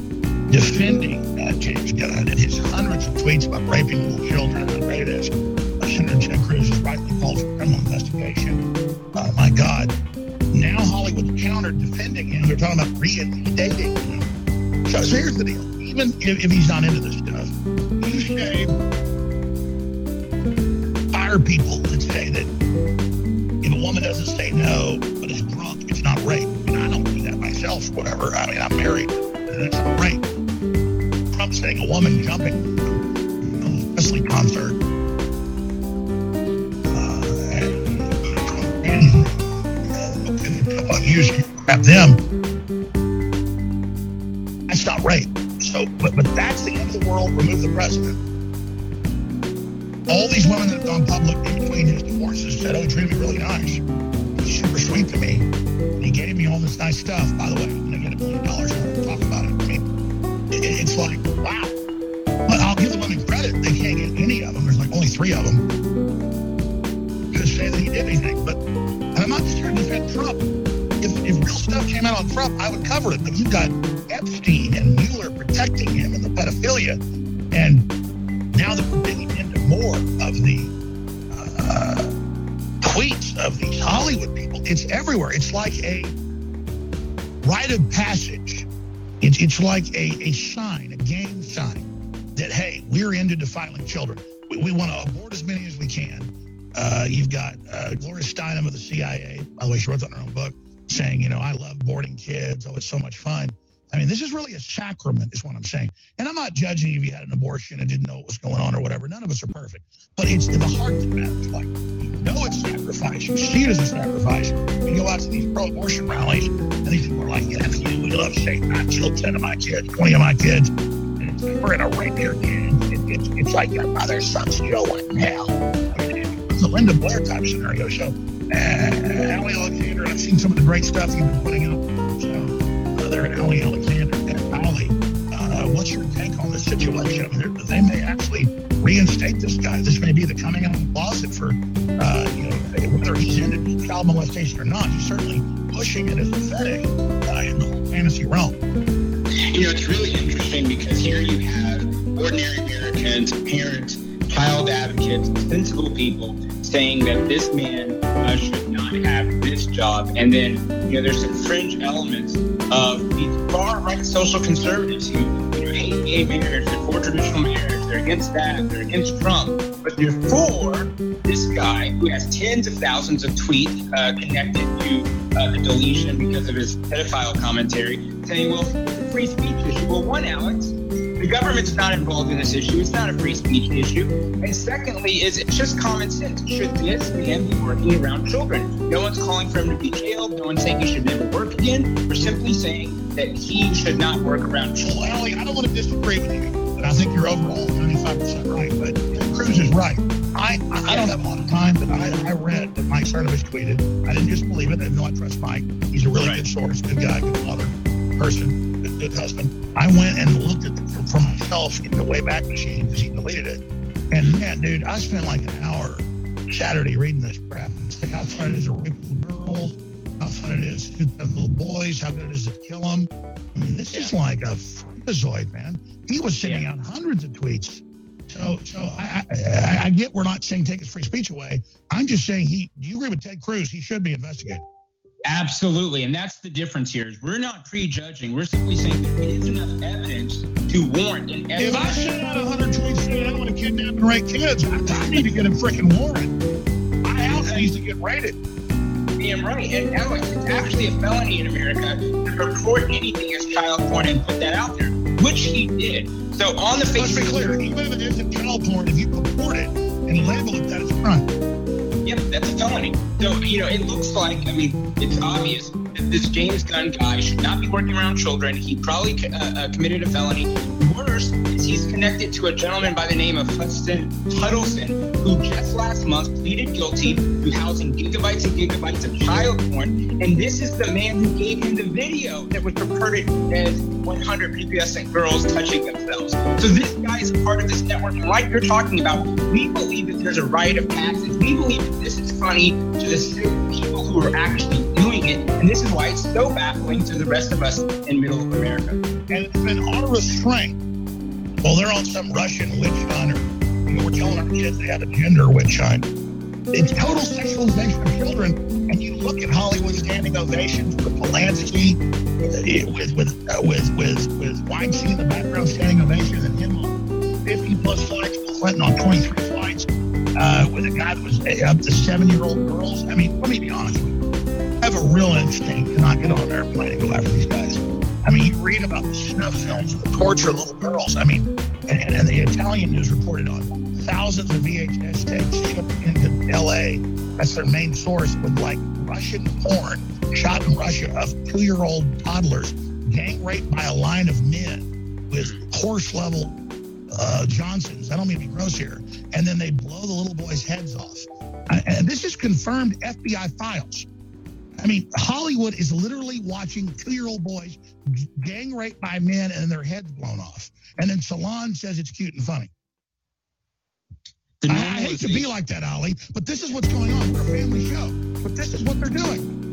defending uh, James Gunn and his hundreds of tweets about raping little children and rapist. Senator Ted Cruz is rightly called for criminal investigation. Oh my God. Now Hollywood's countered defending him. They're talking about reinstating him. So, so here's the deal. Even if, if he's not into this stuff, you say fire people that say that if a woman doesn't say no but is drunk, it's not rape. I mean, I don't do that myself, whatever. I mean, I'm married, and it's not rape. Trump saying a woman jumping a Wesley concert use grab them. That's not right. So, but but that's the end of the world. Remove the president. All these women that have gone public in between his divorces said, "Oh, he treated me really nice. He's super sweet to me. And he gave me all this nice stuff." By the way, I'm gonna get a million dollars. and Talk about it. I mean, it, it's like wow. But I'll give the women credit. They can't get any of them. There's like only three of them to say that he did anything. But I'm not here to defend Trump. If, real stuff came out on Trump, I would cover it. But you've got Epstein and Mueller protecting him and the pedophilia, and now that we're digging into more of the uh, tweets of these Hollywood people, it's everywhere. It's like a rite of passage. It's, it's like a, a sign, a game sign that, hey, we're into defiling children. We, we want to abort as many as we can. Uh, you've got uh, Gloria Steinem of the CIA, by the way, she wrote that in her own book, saying, you know, I love boarding kids. Oh, it's so much fun. I mean, this is really a sacrament, is what I'm saying. And I'm not judging if you had an abortion and didn't know what was going on or whatever. None of us are perfect. But it's the heart that matters. Like, you know it's sacrifice. You see it as a sacrifice. You go out to these pro-abortion rallies, and these people are like, yeah, you, we love Satan. I killed 10 of my kids, 20 of my kids. And it's, we're going to rape your kids. It, it's, like your mother's son's going hell. I mean, it's a Linda Blair type scenario. So, uh, Ali Alexander, I've seen some of the great stuff you've been putting up. So, there at Ali Alexander and Ali, uh, what's your take on this situation? I mean, they may actually reinstate this guy. This may be the coming out of the closet for, uh, you know, whether he's into child molestation or not. He's certainly pushing it as pathetic uh, in the whole fantasy realm. You know, it's really interesting because here you have ordinary Americans, parents, child advocates, sensible people saying that this man uh, should not have this job. And then, you know, there's some fringe elements of these far right social conservatives who you know, hate gay marriage, they're for traditional marriage, they're against that, they're against Trump, but they're for this guy who has tens of thousands of tweets uh, connected to uh, the deletion because of his pedophile commentary, saying, well, free speech issue. Well, one, Alex, the government's not involved in this issue. It's not a free speech issue. And secondly, is it's just common sense. Should this man be working around children? No one's calling for him to be jailed. No one's saying he should never work again. We're simply saying that he should not work around children. Well, I don't want to disagree with you, but I think you're overall 95% right. But Cruz is right. I, I, I don't have a lot of time, but I, I read that Mike Cernovich tweeted. I didn't just believe it. I know I trust Mike. He's a really Right. good source, good guy, good father, person, good, good husband. I went and looked at it for, for myself in the Wayback Machine because he deleted it. And mm-hmm. man, dude, I spent like an hour Saturday reading this crap. It's like how fun it is to rape little girls, how fun it is to have little boys, how good it is to kill them. I mean, this is like a freakazoid, man. He was sending Yeah. out hundreds of tweets. So, so I, I, I get we're not saying take his free speech away. I'm just saying he. Do you agree with Ted Cruz? He should be investigated. Absolutely. And that's the difference here is we're not prejudging. We're simply saying there is enough evidence to warrant an If I evidence. send out 100 tweets saying I want to kidnap and rape kids, I, need to get a freaking warrant. My house needs to get raided. Damn right. And Alex, it's actually a felony in America to report anything as child porn and put that out there, which he did. So on the face of it. Let's be clear. Even if it isn't child porn, if you purport it and label it that, it's a crime. Yep, that's a felony. So, you know, it looks like, I mean, it's obvious that this James Gunn guy should not be working around children. He probably uh, uh, committed a felony. Worse he's connected to a gentleman by the name of Huston Huddleston, who just last month pleaded guilty to housing gigabytes and gigabytes of child porn. And this is the man who gave him the video that was purported as 100 prepubescent girls touching themselves. So this guy is part of this network. And like you're talking about, we believe that there's a riot of passage. We believe that this is funny to the people who are actually doing it. And this is why it's so baffling to the rest of us in middle America. And it's been our restraint. Well, they're on some Russian witch hunt, or you know, we're telling our kids they have a gender witch hunt. It's total sexualization of children. And you look at Hollywood standing ovations with Polanski, with with uh, with with with Weinstein in the background standing ovations, and him on 50 plus flights, Clinton on 23 flights, uh, with a guy that was uh, up to seven year old girls. I mean, let me be honest with you. I have a real instinct to not get on an airplane and go after these guys. I mean, you read about the snuff films, the torture of little girls. I mean, and, and, the Italian news reported on thousands of VHS tapes shipped into L.A. That's their main source with like Russian porn shot in Russia of two-year-old toddlers gang raped by a line of men with horse level uh, Johnsons. I don't mean to be gross here. And then they blow the little boys' heads off. Uh, And this is confirmed FBI files. I mean, Hollywood is literally watching two-year-old boys gang raped by men and their heads blown off. And then Salon says it's cute and funny. The I, I hate to be like that, Ollie, but this is what's going on. We're a family show, but this is what they're doing.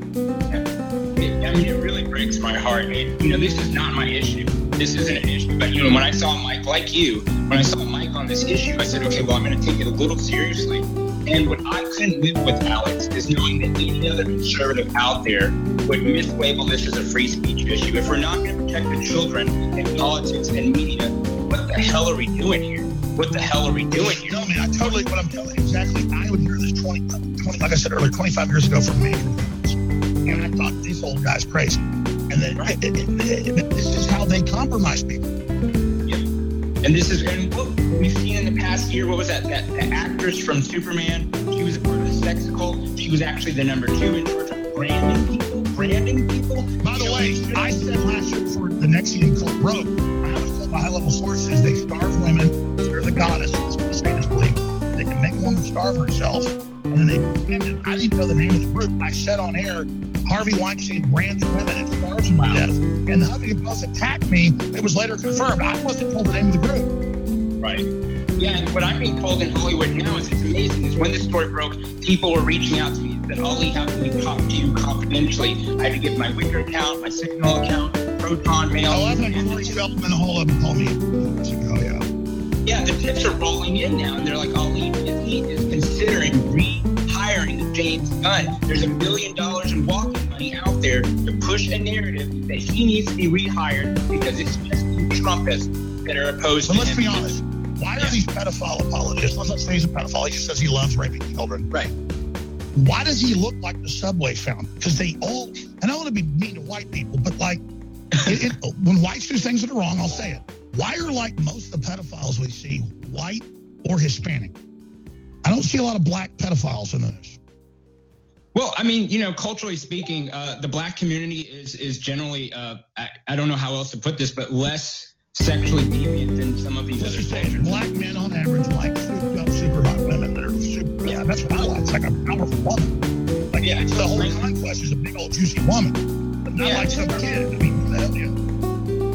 It, I mean, it really breaks my heart. It, you know, this is not my issue. This isn't an issue. But, you know, when I saw Mike, like you, when I saw Mike on this issue, I said, okay, well, I'm going to take it a little seriously. And what I couldn't live with, Alex, is knowing that any other conservative out there would mislabel this as a free speech issue. If we're not going to protect the children in politics and media, what the hell are we doing here? What the hell are we doing here? No, man, I totally, what I'm telling you, exactly. I would hear this 20, 20 like I said earlier, 25 years ago from me. And I thought, these old guy's crazy. And then it, it, it, this is how they compromise people. And this is, and what we've seen in the past year, what was that? That the actress from Superman, she was a part of the sex cult. She was actually the number two in charge of branding people. Branding people. By the way, I said last year before the NXIVM cult broke, I was told by high level sources they starve women. They're the goddesses. That's what the Satanists believe. They can make a woman starve herself. And then they. I didn't know the name of the group. I said on air, Harvey Weinstein brands women and starves them to death. And the Huffington Post attacked me. It was later confirmed. I wasn't told the name of the group. Right. Yeah, and what I'm being told in Hollywood now is it's amazing. Is when this story broke, people were reaching out to me that Ali, how can we talk to you confidentially? I had to give my Wickr account, my Signal account, Proton Mail. Oh, I've had Corey Feldman, the whole of them call me. Oh, yeah. Yeah, the tips are rolling in now, and they're like, Ali, Disney is considering rehiring James Gunn. There's a billion dollars in walking money out there to push a narrative that he needs to be rehired because it's just Trumpists that are opposed But to let's be honest. Why are these pedophile apologists? Let's not say he's a pedophile. He just says he loves raping children. Right. Why does he look like the subway fountain? Because they all, and I don't want to be mean to white people, but like, it, it, when whites do things that are wrong, I'll say it. Why are like most of the pedophiles we see white or Hispanic? I don't see a lot of black pedophiles in this. Well, I mean, you know, culturally speaking, uh, the black community is is generally, uh, I, I don't know how else to put this, but less sexually deviant than some of these Let's other cultures. black men on average like souped up, super hot women that are super. Yeah, that's what I like. It's like a powerful woman. Like, yeah, it's the whole conquest is a big old juicy woman, but not Yeah. like some kid. I mean, hell, yeah.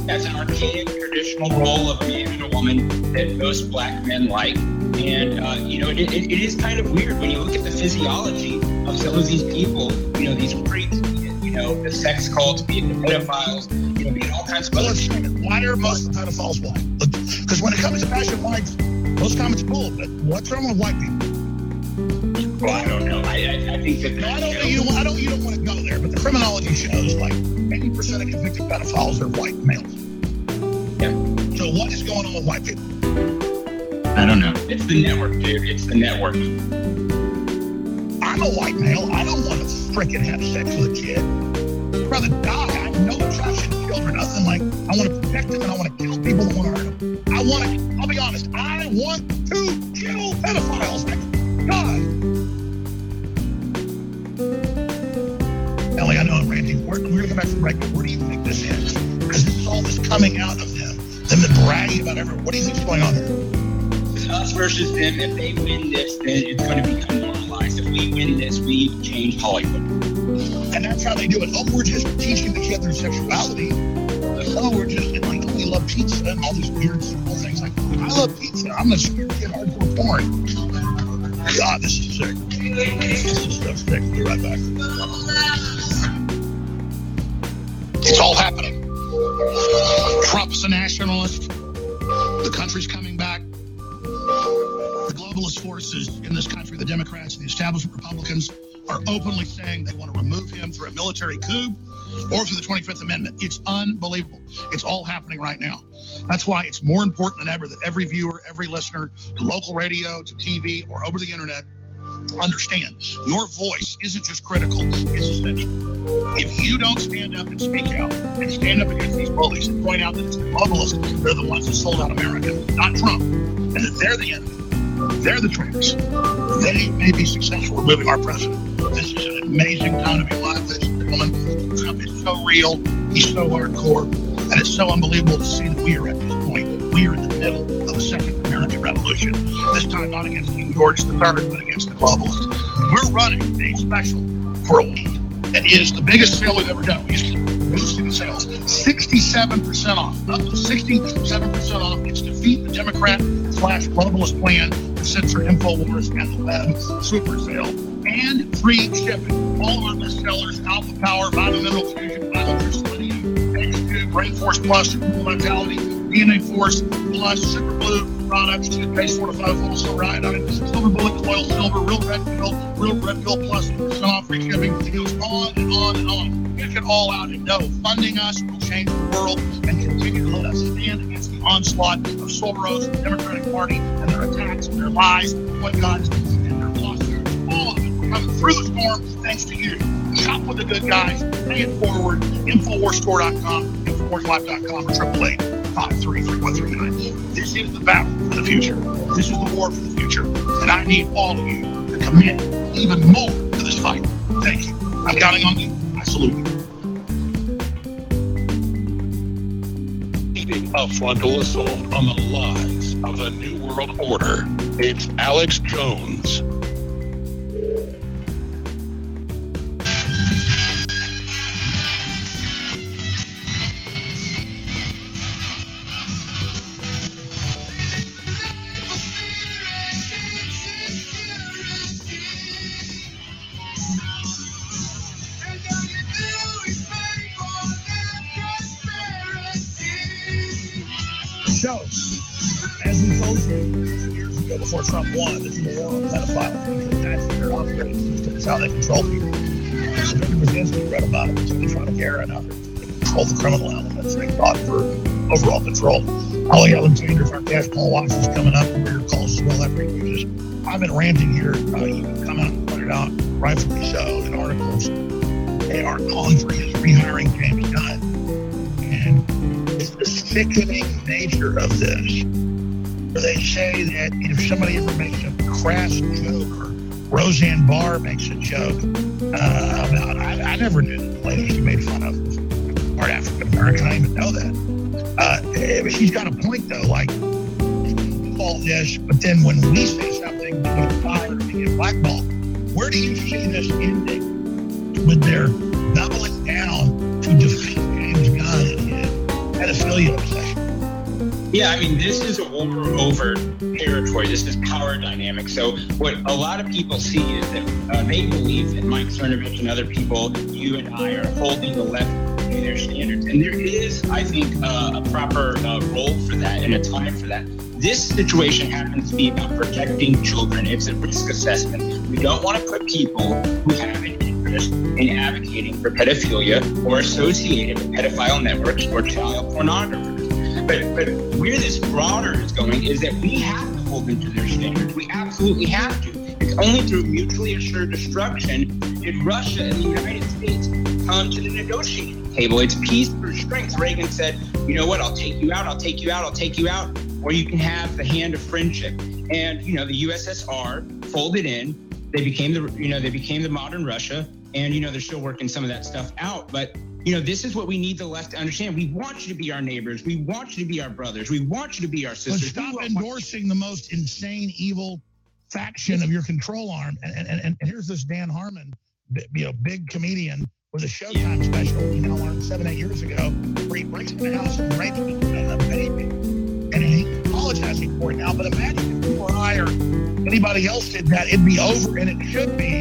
That's an archaic traditional role of a man and a woman that most black men like. And, uh, you know, it, it, it is kind of weird when you look at the physiology of some of these people, you know, these freaks, you know, the sex cults, be it the pedophiles, you know, be it all kinds of other let's. Why are most of the pedophiles white? Because when it comes to passion whites, those comments cool. But what's wrong with white people? Well, I don't know. I, I, I think that No, I don't. You don't. I don't. You don't want to go there. But the criminology shows like 80% of convicted pedophiles are white males. Yeah. So what is going on with white people? I don't know. It's the network, dude. It's the network. I'm a white male. I don't want to freaking have sex with a kid. I'd rather die. I have no attraction to children. Nothing like I want to protect them and I want to kill people that want to hurt them. I want to. I'll be honest. I want to kill pedophiles. God. Ellie, I know I'm ranting. We're, to come back from break. Where do you think this ends? Because this is all this coming out of them. Them bragging about everything. What do you think's going on here? It's us versus them. If they win this, then it's going to become we win this, we change Hollywood. And that's how they do it. Oh, we're just teaching the kid their sexuality. Oh, we're just like, oh, we love pizza and all these weird simple things. Like, I love pizza. I'm a scared kid hardcore porn. God, this is sick. This is so sick. Be right back. It's all happening. Trump's a nationalist. The country's coming globalist forces in this country, the Democrats and the establishment Republicans, are openly saying they want to remove him through a military coup or through the 25th Amendment. It's unbelievable. It's all happening right now. That's why it's more important than ever that every viewer, every listener, to local radio, to TV, or over the internet, understand your voice isn't just critical, it's essential. If you don't stand up and speak out and stand up against these bullies and point out that it's the globalists, they're the ones that sold out America, not Trump, and that they're the enemy, they're the traitors. They may be successful removing our president. This is an amazing time to be alive, ladies and. Trump is so real, he's so hardcore, and it's so unbelievable to see that we are at this point. We are in the middle of a second American Revolution. This time not against King George III, but against the globalists. We're running a special for a week that is the biggest sale we've ever done. We used to, boosting sales. 67% off. Up to 67% off. It's defeat the Democrat slash globalist plan to censor InfoWars and the web super sale. And free shipping. All of our bestsellers, Alpha Power, Vitamin Mineral Fusion, Vitamin Selenium, X2, Brain Force Plus, Vitality, DNA Force Plus, Super Blue products, toothpaste fortified silver iodine, silver bullet oil, silver, real red pill, real red pill plus off free shipping. It goes on and on and on. Check it all out and know funding us will change the world and continue to let us stand against the onslaught of Soros the Democratic Party and their attacks and their lies, boycotts, and their lawsuits. All of it. We're coming through the storm thanks to you. Shop with the good guys. Pay it forward. Infowarsstore.com, Infowarslife.com, or 888 533 This is the battle for the future. This is the war for the future. And I need all of you to commit even more to this fight. Thank you. I'm counting on you. I salute you. Leading a frontal assault on the lies of the New World Order. It's Alex Jones. Before Trump won, this is a war on pedophiles because that's their operating system. It's how they control people. Peter Brzezinski wrote about. It's in Frontier and how they control the criminal elements. They fought for overall control. Ali Alexander, our cash call watch is coming up. Your calls well after you just I've been ranting here. Uh, you can come out and put it out, rightfully so, in articles. They are calling for his rehiring James Gunn. And it's the sickening nature of this. They say that if somebody ever makes a crass joke or Roseanne Barr makes a joke uh, about, I, I never knew the lady she made fun of part African American. I didn't even know that. Uh, eh, she's got a point though. Like all this, but then when we say something, we get fired and we get blackballed. Where do you see this ending with their doubling down to defeat James Gunn and pedophilia? Yeah, I mean, this is a war over territory. This is power dynamic. So, what a lot of people see is that uh, they believe that Mike Cernovich and other people, you and I, are holding the left to their standards. And there is, I think, uh, a proper uh, role for that and a time for that. This situation happens to be about protecting children. It's a risk assessment. We don't want to put people who have an interest in advocating for pedophilia or associated with pedophile networks or child pornographers. But, but where this broader is going is that we have to hold them to their standards. We absolutely have to. It's only through mutually assured destruction did Russia and the United States come to the negotiating table. It's peace through strength. Reagan said, you know what, I'll take you out, I'll take you out, I'll take you out, or you can have the hand of friendship. And, you know, the USSR folded in. They became the, you know, they became the modern Russia. And, you know, they're still working some of that stuff out. But you know, this is what we need the left to understand. We want you to be our neighbors. We want you to be our brothers. We want you to be our sisters. stop We want- endorsing the most insane, evil faction of your control arm. And, and, and, and here's this Dan Harmon, you know, big comedian with a Showtime special we now learned seven, eight years ago, where he breaks into the house and rapes a baby. And he apologizing for it now. But imagine if you or I or anybody else did that, it'd be over and it should be.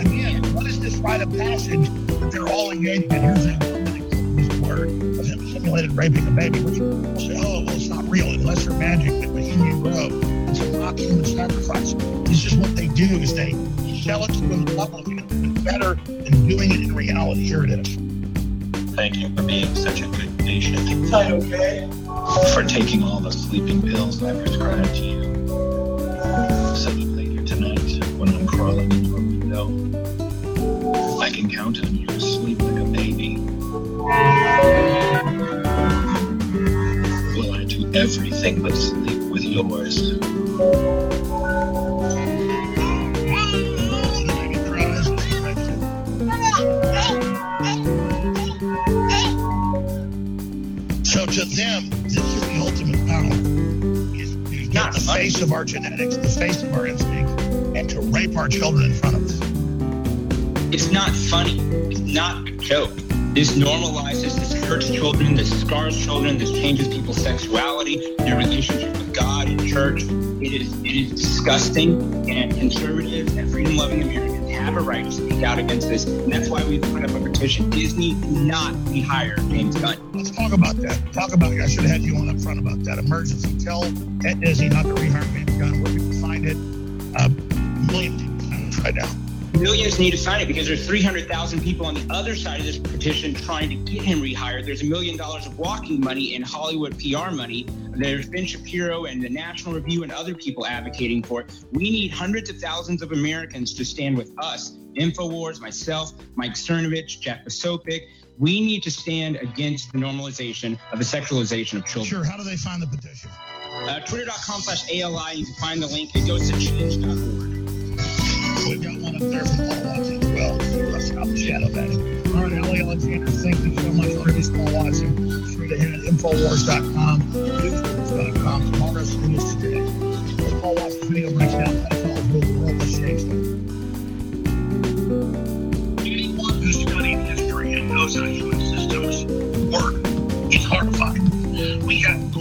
Again, what is this rite of passage they're all engaged in? That this word of him simulated raping a baby, which will say, oh, well, it's not real unless they're magic that Bohemian Grove. It's a mock human sacrifice. It's just what they do is they sell it to the public and it's better than doing it in reality. Here it is. Thank you for being such a good patient. okay? For taking all the sleeping pills I prescribed to you. So that later tonight, when I'm crawling into a window, I can count on you to sleep like a baby. Will I do everything but sleep with yours? The baby cries and she rapes it. So to them, this is the ultimate power. Is to get the face of our genetics, the face of our instincts, and to rape our children in front of us. It's not funny. It's not a joke. This normalizes, this hurts children, this scars children, this changes people's sexuality, their relationship with God and church. It is it is disgusting, and conservatives and freedom-loving Americans have a right to speak out against this, and that's why we've put up a petition. Disney not rehire James Gunn. Let's talk about that. Talk about. it. I should have had you on up front about that emergency. Tell at Disney not to rehire James Gunn. Where people find it. Uh, million people right now millions need to sign it because there's 300,000 people on the other side of this petition trying to get him rehired. There's a million dollars of walking money and Hollywood PR money. There's Ben Shapiro and the National Review and other people advocating for it. We need hundreds of thousands of Americans to stand with us. InfoWars, myself, Mike Cernovich, Jack Posobiec. We need to stand against the normalization of the sexualization of children. Sure. How do they find the petition? Uh, Twitter.com slash ALI. You can find the link. It goes to change.org. We've got one up there from Paul Watson as well. Let's the shadow banning. All right, Ali Alexander, thank you so much for this, Paul Watson. Straight ahead at Infowars.com, Newswars.com, tomorrow's news today. Paul Watson's video breaks down pedophiles rule the world has changed. Anyone who studied history and knows how human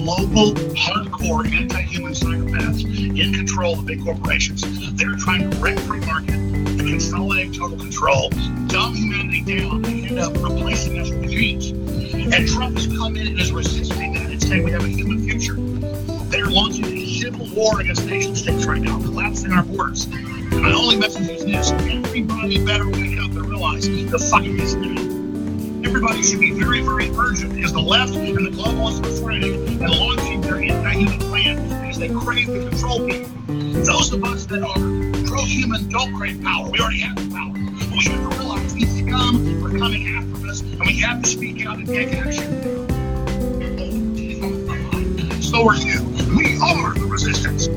global, hardcore, anti-human psychopaths in control of big corporations. They're trying to wreck free market, to consolidate total control, dumb humanity down, and end up replacing us with machines. And Trump has come in and is resisting that and saying we have a human future. They're launching a civil war against nation states right now, collapsing our borders. My only message is this: everybody better wake up and realize the fight is everybody should be very, very urgent because the left and the globalists are afraid and launching their anti-human plan because they crave to control people. Those of us that are pro-human don't crave power. We already have the power. But we have to realize these scum are coming after us, and we have to speak out and take action. So are you. We are the resistance.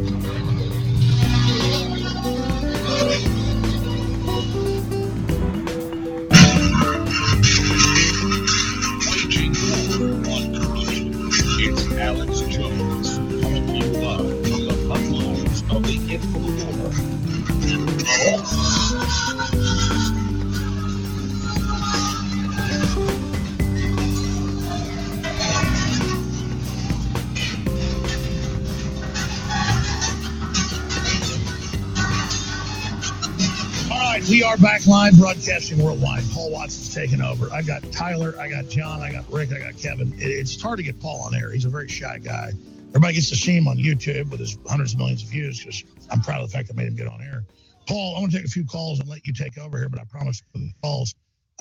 Live broadcasting worldwide. Paul Watson's taken over. I got Tyler, I got John, I got Rick, I got Kevin. It's hard to get Paul on air. He's a very shy guy. Everybody gets to see him on YouTube with his hundreds of millions of views because I'm proud of the fact I made him get on air. Paul, I want to take a few calls and let you take over here, but I promise the calls.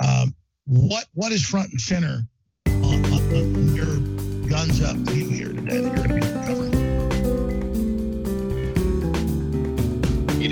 Um, what what is front and center on, on, on your guns up view here today that you're going to be covering?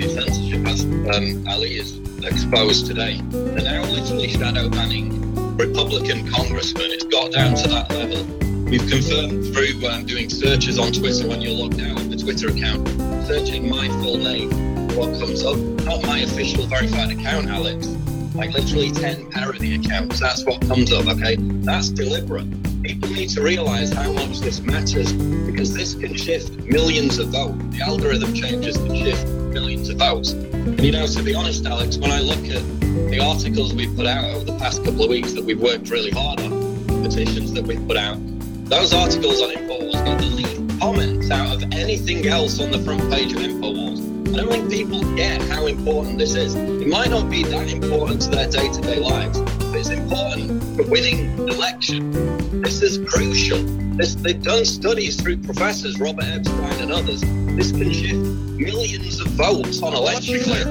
Censorship, as um, Ali is exposed today. They're now literally shadow banning Republican congressmen. It's got down to that level. We've confirmed through um, doing searches on Twitter when you're logged out of the Twitter account, searching my full name, what comes up, not my official verified account, Alex. Like literally 10 parody accounts. That's what comes up, okay? That's deliberate. People need to realize how much this matters because this can shift millions of votes. The algorithm changes can shift millions of votes. You know, to be honest, Alex, when I look at the articles we've put out over the past couple of weeks that we've worked really hard on, petitions that we've put out, those articles on InfoWars got the lead comments out of anything else on the front page of InfoWars. I don't think people get how important this is. It might not be that important to their day to day lives, but it's important for winning the election. This is crucial. This, they've done studies through professors, Robert Epstein and others. This can shift millions of votes on election day.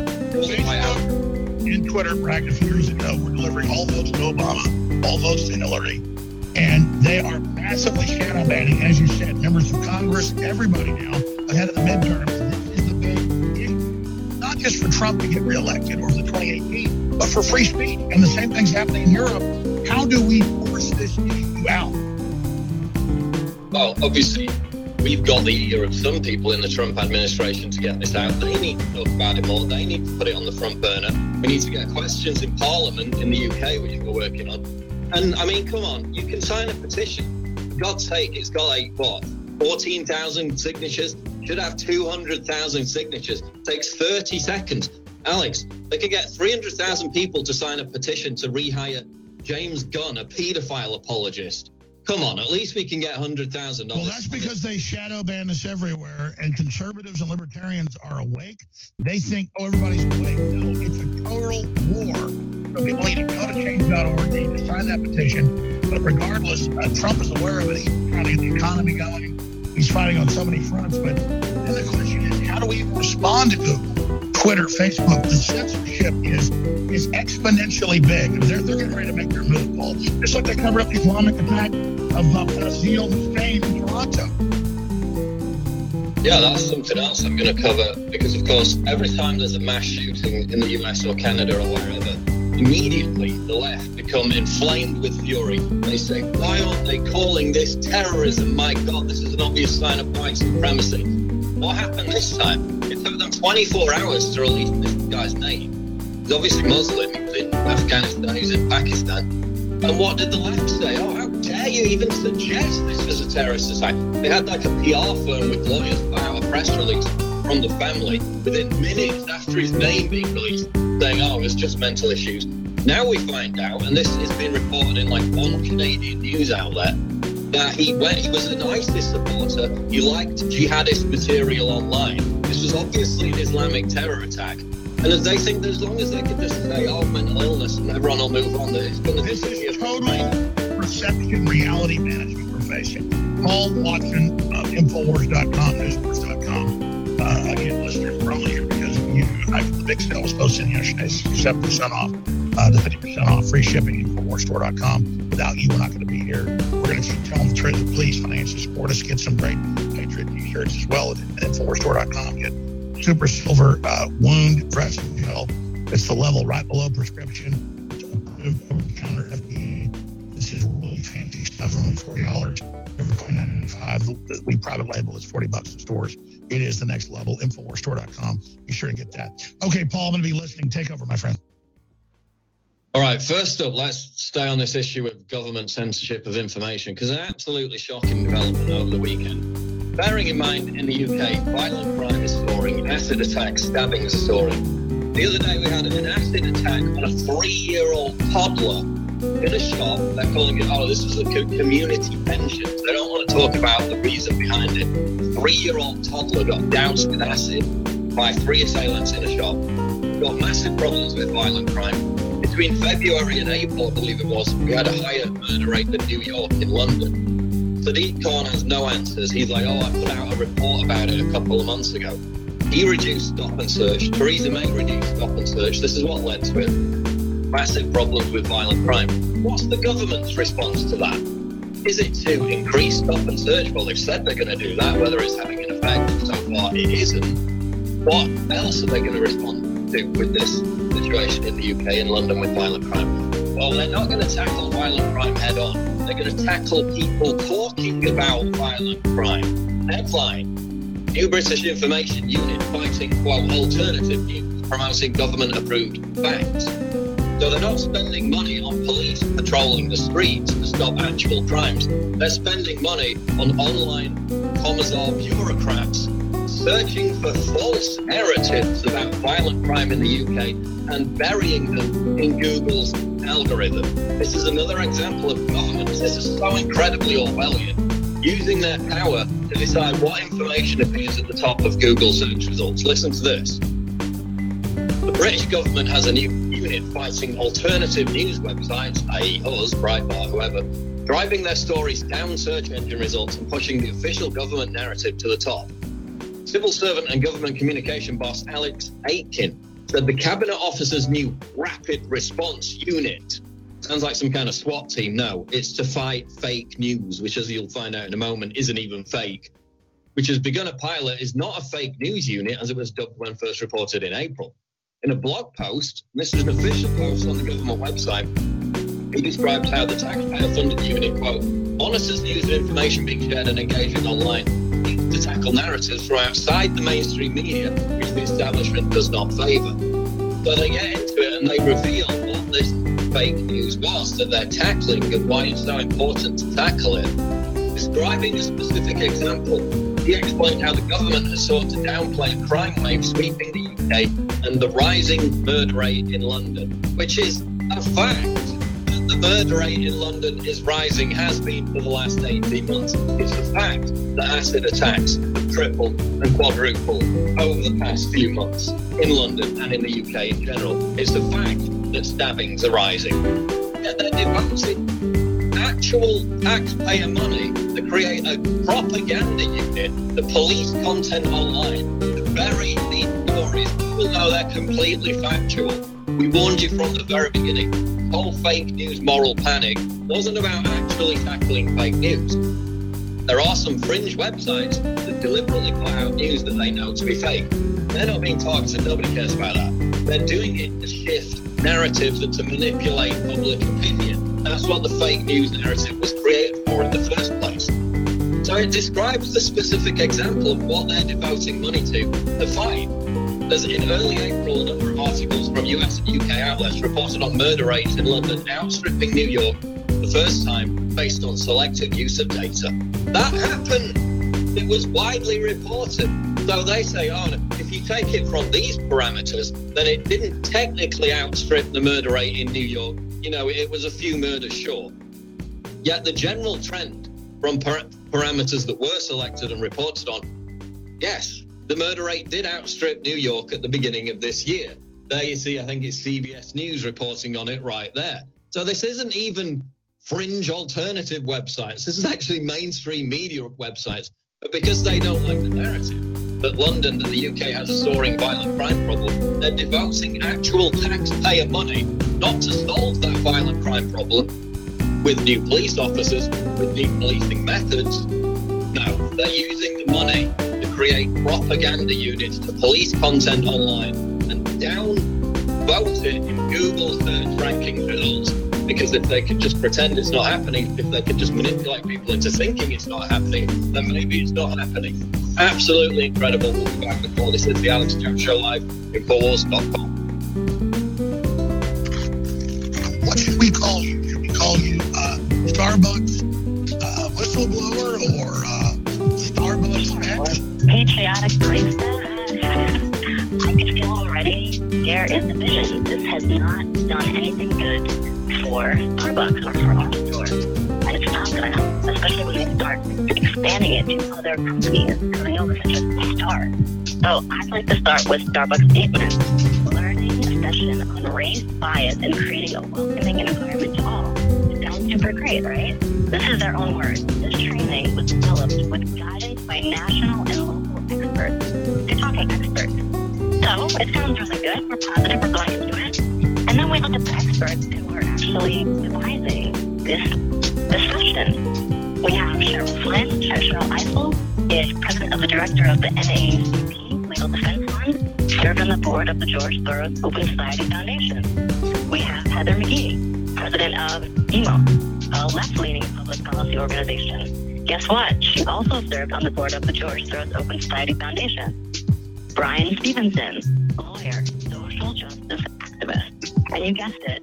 In Twitter, back a few years ago, we're delivering all votes to Obama, all votes to Hillary. And they are massively shadow banning, as you said, members of Congress, everybody now, ahead of the midterms. This is the big issue, not just for Trump to get reelected or for the 2018, but for free speech. And the same thing's happening in Europe. How do we force this issue out? Well, obviously, we've got the ear of some people in the Trump administration to get this out. They need to talk about it more. They need to put it on the front burner. We need to get questions in Parliament in the UK, which we're working on. And I mean, come on, you can sign a petition. God's sake, it's got like, what, 14,000 signatures? Should have 200,000 signatures. takes 30 seconds. Alex, they could get 300,000 people to sign a petition to rehire James Gunn, a paedophile apologist. Come on, at least we can get hundred thousand dollars. Well, that's because they shadow ban us everywhere, and conservatives and libertarians are awake. They think, oh, everybody's awake. No, it's a total war. So people need to go to change.org, they need to sign that petition. But regardless, uh, Trump is aware of it. He's trying to get the economy going. He's fighting on so many fronts. But then the question is, how do we respond to Google, Twitter, Facebook? The censorship is is exponentially big. They're, they're getting ready to make their move, Paul. Just like they cover up the Islamic attack of uh, Brazil, Spain, and Toronto. Yeah, that's something else I'm going to cover because, of course, every time there's a mass shooting in the US or Canada or wherever, immediately the left become inflamed with fury. They say, why aren't they calling this terrorism? My God, this is an obvious sign of white supremacy. What happened this time? It took them 24 hours to release this guy's name. He's obviously Muslim, he's in Afghanistan, he's in Pakistan. And what did the left say? Oh, how dare you even suggest this was a terrorist attack? They had like a PR firm with lawyers out a press release from the family within minutes after his name being released, saying, oh, it's just mental issues. Now we find out, and this has been reported in like one Canadian news outlet, that he went, he was an ISIS supporter. He liked jihadist material online. This was obviously an Islamic terror attack. And as they think that as long as they can just say, oh, mental illness, and everyone will move on, that it's going to This is total perception reality management profession. Paul Watson of Infowars.com, Newswars.com. Uh, again, listeners, we're I, the big sale was posted yesterday, 7% off, uh, the 50% off, free shipping, Infowarsstore.com. Without you, we're not going to be here. We're going to keep telling the truth. Please financially support us. Get some great Patriot t-shirts as well at Infowarsstore.com. Get Super Silver uh, Wound Dressing Gel. It's the level right below prescription. It's approved over the counter FDA. This is really fancy stuff. Only forty dollars. Five. We private label is forty bucks in stores. It is the next level. Infowarsstore.com. Be sure to get that. Okay, Paul, I'm going to be listening. Take over, my friend. All right, first up, let's stay on this issue of government censorship of information because an absolutely shocking development over the weekend. Bearing in mind, in the UK, violent crime is soaring, acid attacks, stabbings are soaring. The other day, we had an acid attack on a three-year-old toddler in a shop. They're calling it, oh, this is a community pension. They don't want to talk about the reason behind it. Three-year-old toddler got doused with acid by three assailants in a shop. Got massive problems with violent crime. Between February and April, I believe it was, we had a higher murder rate than New York in London. Sadiq Khan has no answers. He's like, oh, I put out a report about it a couple of months ago. He reduced stop and search. Theresa May reduced stop and search. This is what led to it. Massive problems with violent crime. What's the government's response to that? Is it to increase stop and search? Well, they've said they're going to do that. Whether it's having an effect, so far it isn't. What else are they going to respond to with this situation in the UK and London with violent crime? Well, they're not going to tackle violent crime head on. They're going to tackle people talking about violent crime. Headline New British Information Unit fighting, quote, alternative news, promoting government approved facts. So they're not spending money on police patrolling the streets to stop actual crimes. They're spending money on online commissar bureaucrats searching for false narratives about violent crime in the UK and burying them in Google's algorithm. This is another example of governments. This is so incredibly Orwellian. Using their power to decide what information appears at the top of Google search results. Listen to this. The British government has a new unit fighting alternative news websites, i.e., us, Breitbart, whoever, driving their stories down search engine results and pushing the official government narrative to the top. Civil servant and government communication boss Alex Aitken said the cabinet officer's new rapid response unit sounds like some kind of SWAT team. No, it's to fight fake news, which, as you'll find out in a moment, isn't even fake. Which has begun a pilot is not a fake news unit as it was dubbed when first reported in April. In a blog post, this is an official post on the government website. He described how the taxpayer-funded unit, quote, monitors news and information being shared and engaging online to tackle narratives from outside the mainstream media, which the establishment does not favour. So they get into it and they reveal what this fake news was that they're tackling and why it's so important to tackle it. Describing a specific example, he explained how the government has sought to downplay crime wave sweeping the UK and the rising murder rate in London, which is a fact. The murder rate in London is rising, has been for the last 18 months. It's the fact that acid attacks have tripled and quadrupled over the past few months in London and in the UK in general. It's the fact that stabbings are rising. And they're devoting actual taxpayer money to create a propaganda unit, the police content online, bury these stories, even though they're completely factual. We warned you from the very beginning whole fake news moral panic wasn't about actually tackling fake news. There are some fringe websites that deliberately put out news that they know to be fake. They're not being targeted, nobody cares about that. They're doing it to shift narratives and to manipulate public opinion. That's what the fake news narrative was created for in the first place. It describes the specific example of what they're devoting money to, the fight there's in early April, a number of articles from US and UK outlets reported on murder rates in London outstripping New York the first time based on selective use of data. That happened. It was widely reported. So they say, oh, if you take it from these parameters, then it didn't technically outstrip the murder rate in New York. You know, it was a few murders short. Yet the general trend from par- parameters that were selected and reported on, yes, the murder rate did outstrip New York at the beginning of this year. There you see, I think it's CBS News reporting on it right there. So this isn't even fringe alternative websites. This is actually mainstream media websites. But because they don't like the narrative that London and the UK has a soaring violent crime problem, they're devoting actual taxpayer money not to solve that violent crime problem with new police officers, with new policing methods. No, they're using the money to create propaganda units to police content online and downvote it in Google search ranking results. Because if they could just pretend it's not happening, if they could just manipulate people into thinking it's not happening, then maybe it's not happening. Absolutely incredible. We'll be back more. This is the Alex Jones Show live Infowars.com. What should we call you? Should we call you Starbucks uh, whistleblower or uh, Starbucks patriotic barista. I already there is a vision. This has not done anything good for Starbucks or for our stores. And it's not going to especially when they start expanding it to other companies. Because I know this is just the start. So I'd like to start with Starbucks statement. Learning a session on race bias and creating a welcoming environment to all. Super great, right? This is their own words. This training was developed with guidance by national and local experts. They're talking experts. So it sounds really good. We're positive. We're going to do it. And then we look at the experts who are actually devising this discussion. We have Cheryl Flynn. Sherrilyn Ifill is president of the director of the NAACP Legal Defense Fund, served on the board of the George Soros Open Society Foundation. We have Heather McGhee, president of Demos, a left-leaning public policy organization Guess what? She also served on the board of the George Soros Open Society Foundation. Bryan Stevenson, a lawyer, social justice activist. And you guessed it,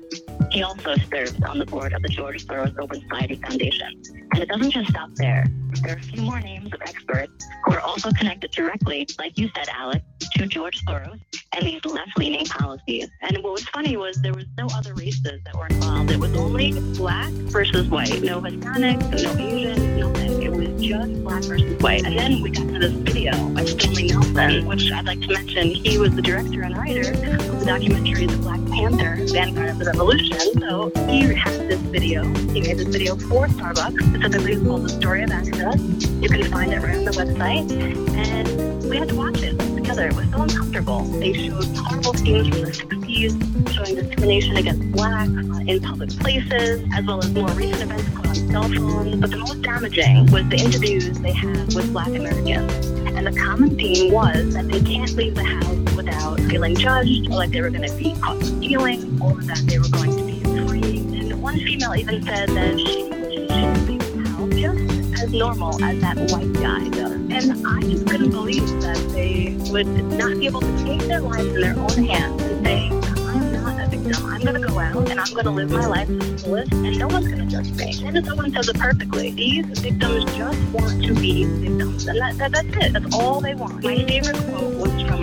he also serves on the board of the George Soros Open Society Foundation. And it doesn't just stop there. There are a few more names of experts who are also connected directly, like you said, Alex, to George Soros and these left-leaning policies. And what was funny was there was no other races that were involved. It was only black versus white. No Hispanic, no Asian, nothing. It was just black versus white. And then we got to this video by Stanley Nelson, which I'd like to mention. He was the director and writer of the documentary The Black Panther, Vanguard of the Revolution. So he has this video. He made this video for Starbucks, specifically called The Story of Access. You can find it right on the website. And we had to watch it together. It was so uncomfortable. They showed horrible scenes from the 60s, showing discrimination against blacks uh, in public places, as well as more recent events on cell phones. But the most damaging was the interviews they had with black Americans. And the common theme was that they can't leave the house without feeling judged, or like they were going to be caught stealing, or that they were going to be free. And one female even said that she as normal as that white guy does. And I just couldn't believe that they would not be able to take their lives in their own hands and say, I'm not a victim. I'm going to go out and I'm going to live my life to the fullest, and no one's going to judge me. And someone says it perfectly. These victims just want to be victims, and that, that, that's it. That's all they want. My favorite quote was from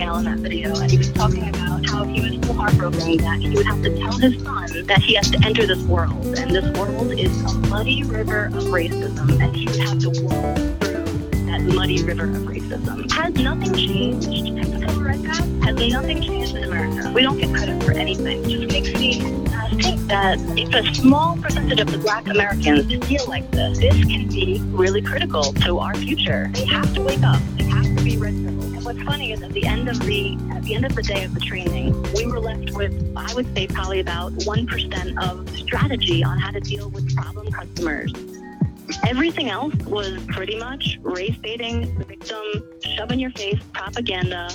email in that video, and he was talking about how he was so heartbroken that he would have to tell his son that he has to enter this world, and this world is a muddy river of racism, and he would have to walk through that muddy river of racism. Has nothing changed? Since America? Has nothing changed in America? We don't get credit for anything. It just makes me uh, think that if a small percentage of the black Americans feel like this, this can be really critical to our future. They have to wake up. They have to be red And what's funny is at the end of the at the end of the day of the training, we were left with I would say probably about one percent of strategy on how to deal with problem customers. Everything else was pretty much race baiting, victim, shove in your face propaganda.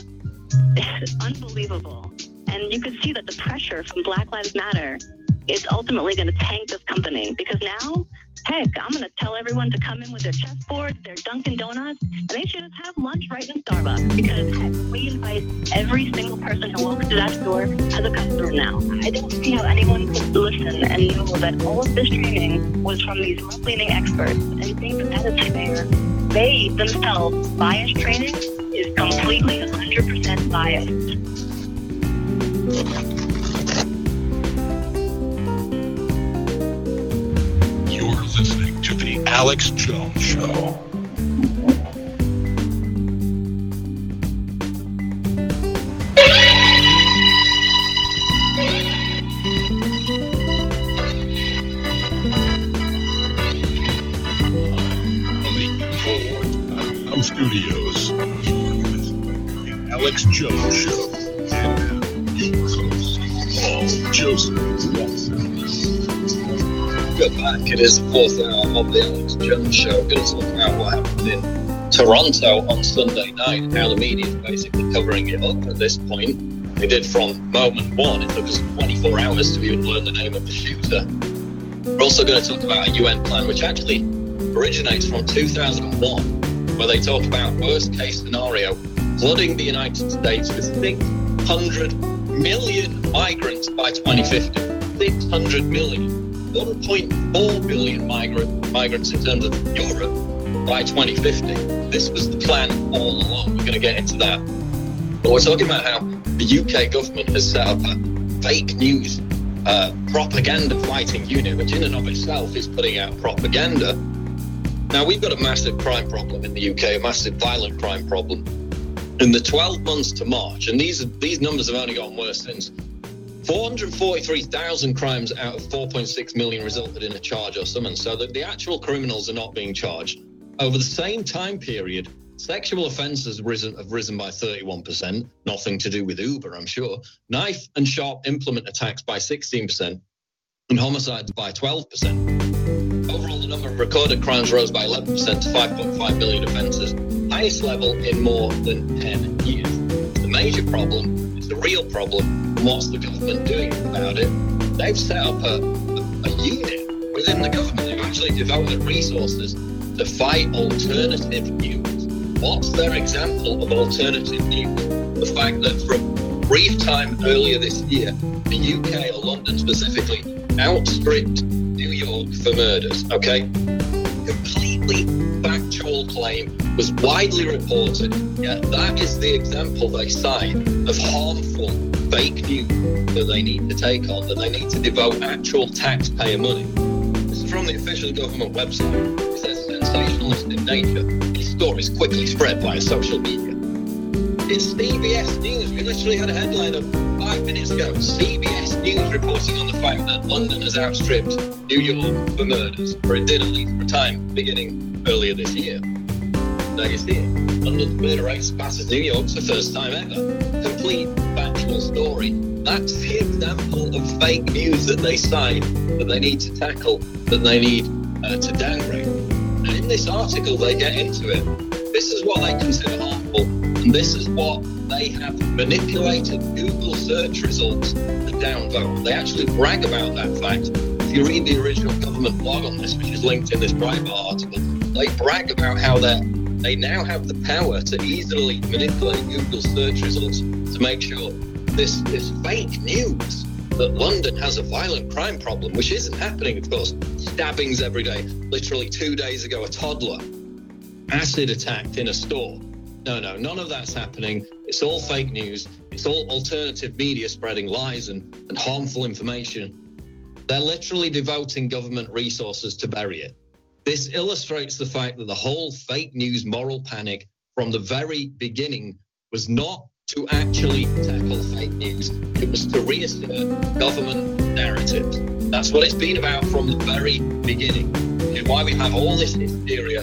It's unbelievable. And you could see that the pressure from Black Lives Matter is ultimately going to tank this company because now, heck, I'm going to tell everyone to come in with their chessboards, their Dunkin' Donuts, and they should just have lunch right in Starbucks because heck, we invite every single person who walks through that store as a customer now. I don't see how anyone could listen and know that all of this training was from these left-leaning experts and think that that is fair. They themselves, bias training is completely 100% biased. Alex Jones Show. I'm uh, Studios. Alex Jones Show. And uh, host, Paul Joseph. Good back. It is the fourth hour of the Alex Jones Show. Going to talk about what happened in Toronto on Sunday night. How the media is basically covering it up at this point. They did from moment one. It took us 24 hours to even learn the name of the shooter. We're also going to talk about a UN plan which actually originates from 2001 where they talk about worst case scenario, flooding the United States with 600 million migrants by 2050. 600 million. 1.4 billion migrant, migrants in terms of Europe by 2050. This was the plan all along. We're going to get into that. But we're talking about how the UK government has set up a fake news uh, propaganda fighting unit, which in and of itself is putting out propaganda now, we've got a massive crime problem in the UK, a massive violent crime problem. In the 12 months to March, and these these numbers have only gotten worse since 443,000 crimes out of 4.6 million resulted in a charge or summons, so that the actual criminals are not being charged. Over the same time period, sexual offences risen, have risen by 31%, nothing to do with Uber, I'm sure. Knife and sharp implement attacks by 16%, and homicides by 12%. Overall, the number of recorded crimes rose by 11% to 5.5 million offences, highest level in more than 10 years. The major problem the real problem. What's the government doing about it? They've set up a, a, unit within the government. They've actually devoted resources to fight alternative news. What's their example of alternative news? The fact that a brief time earlier this year, the UK or London specifically outstripped New York for murders, okay? Completely factual claim was widely reported, yet that is the example they cite of harmful fake news that they need to take on, that they need to devote actual taxpayer money. This is from the official government website. It says sensationalist in nature. This story is quickly spread via social media. It's CBS News. We literally had a headline of five minutes ago. CBS News reporting on the fact that London has outstripped New York for murders, or it did at least for a time beginning earlier this year. There you see it. London's murder rate surpasses New York's for the first time ever. Complete factual story. That's the example of fake news that they cite, that they need to tackle, that they need uh, to downgrade. And in this article, they get into it. This is what they consider harmful, and this is what they have manipulated Google search results to downvote. They actually brag about that fact. If you read the original government blog on this, which is linked in this Breitbart article, they brag about how they they now have the power to easily manipulate Google search results to make sure this this fake news that London has a violent crime problem, which isn't happening, of course. Stabbings every day. Literally two days ago, a toddler acid attacked in a store. No, no, none of that's happening. It's all fake news. It's all alternative media spreading lies and, and harmful information. They're literally devoting government resources to bury it. This illustrates the fact that the whole fake news moral panic from the very beginning was not to actually tackle fake news, it was to reassert government narratives. That's what it's been about from the very beginning. It's why we have all this hysteria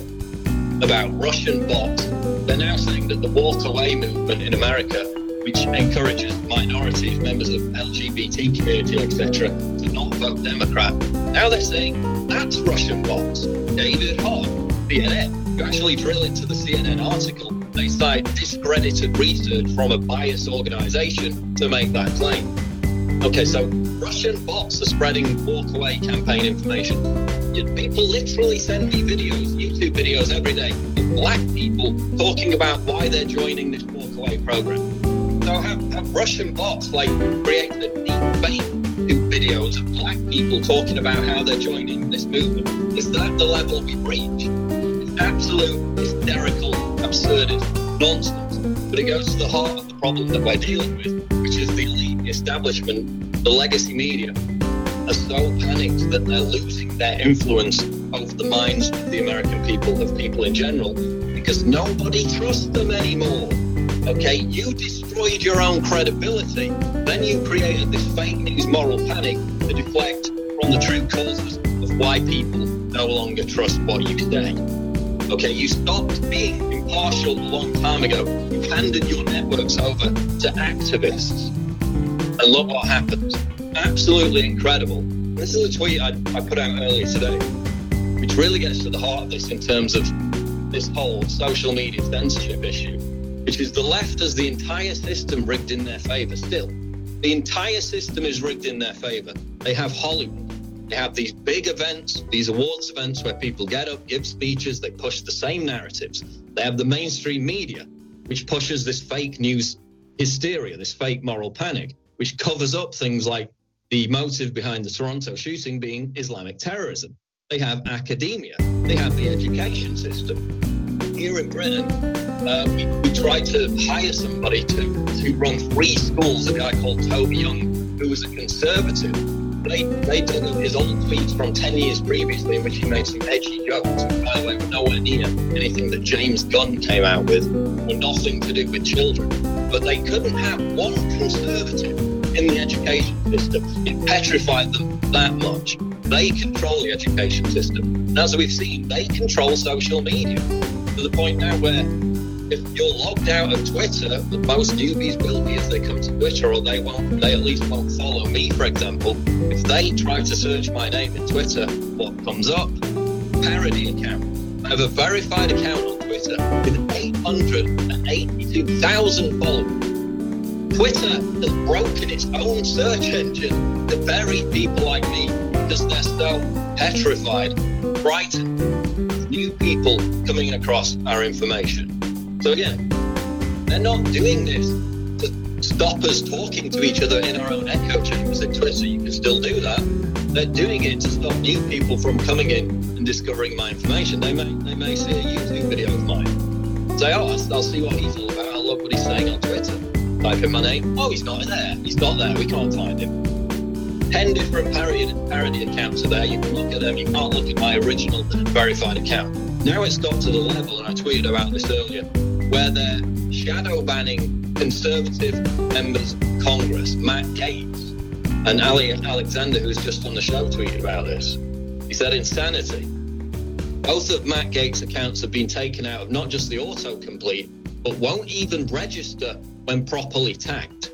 about Russian bots. They're now saying that the walk away movement in America, which encourages minorities, members of LGBT community, etc., to not vote Democrat, now they're saying that's Russian bots. David Hogg, CNN. You actually drill into the CNN article, they cite discredited research from a biased organization to make that claim. Okay, so Russian bots are spreading walkaway campaign information. People literally send me videos, YouTube videos every day of black people talking about why they're joining this walkaway program. So have, have Russian bots like created deep fake videos of black people talking about how they're joining this movement? Is that the level we reach? It's absolute hysterical absurdity, nonsense. But it goes to the heart problem that we're dealing with, which is the elite establishment, the legacy media, are so panicked that they're losing their influence over the minds of the American people, of people in general, because nobody trusts them anymore. Okay, you destroyed your own credibility. Then you created this fake news moral panic to deflect from the true causes of why people no longer trust what you say. Okay, you stopped being impartial a long time ago. You handed your networks over to activists. And look what happened. Absolutely incredible. This is a tweet I, I put out earlier today, which really gets to the heart of this in terms of this whole social media censorship issue, which is the left has the entire system rigged in their favor still. The entire system is rigged in their favor. They have Hollywood. They have these big events, these awards events where people get up, give speeches, they push the same narratives. They have the mainstream media, which pushes this fake news hysteria, this fake moral panic, which covers up things like the motive behind the Toronto shooting being Islamic terrorism. They have academia, they have the education system. Here in Britain, uh, we, we tried to hire somebody to, to run three schools, a guy called Toby Young, who was a conservative they, they took his old tweets from 10 years previously in which he made some edgy jokes. By the way, were nowhere near anything that James Gunn came out with, or nothing to do with children. But they couldn't have one conservative in the education system. It petrified them that much. They control the education system. And as we've seen, they control social media to the point now where if you're logged out of Twitter, most newbies will be if they come to Twitter, or they won't. They at least won't follow me, for example. If they try to search my name in Twitter, what comes up? Parody account. I have a verified account on Twitter with 882,000 followers. Twitter has broken its own search engine to bury people like me because they're so petrified, frightened, new people coming across our information. So again, they're not doing this to stop us talking to each other in our own echo chambers in Twitter. You can still do that. They're doing it to stop new people from coming in and discovering my information. They may they may see a YouTube video of mine. Say, oh, I'll, see what he's all about. I'll look what he's saying on Twitter. Type in my name. Oh, he's not there. He's not there. We can't find him. 10 different parody, parody accounts are there. You can look at them. You can't look at my original verified account. Now it's got to the level, and I tweeted about this earlier, where they're shadow banning conservative members of Congress, Matt Gaetz and Ali Alexander, who's just on the show, tweeted about this. He said insanity. Both of Matt Gaetz' accounts have been taken out of not just the autocomplete, but won't even register when properly tagged.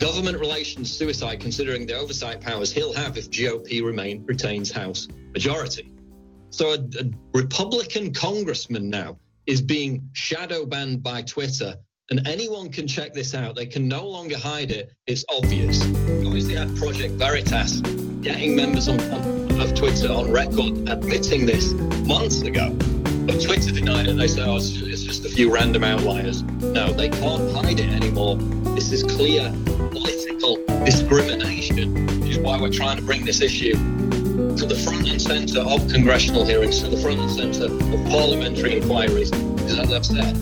Government relations suicide, considering the oversight powers he'll have if GOP remain retains House majority. So a, a Republican congressman now is being shadow banned by Twitter. And anyone can check this out. They can no longer hide it. It's obvious. Obviously had Project Veritas getting members on, of Twitter on record admitting this months ago. But Twitter denied it. They said, oh, it's just, it's just a few random outliers. No, they can't hide it anymore. This is clear political discrimination, which is why we're trying to bring this issue to the front and centre of congressional hearings, to the front and centre of parliamentary inquiries. Because as I've said,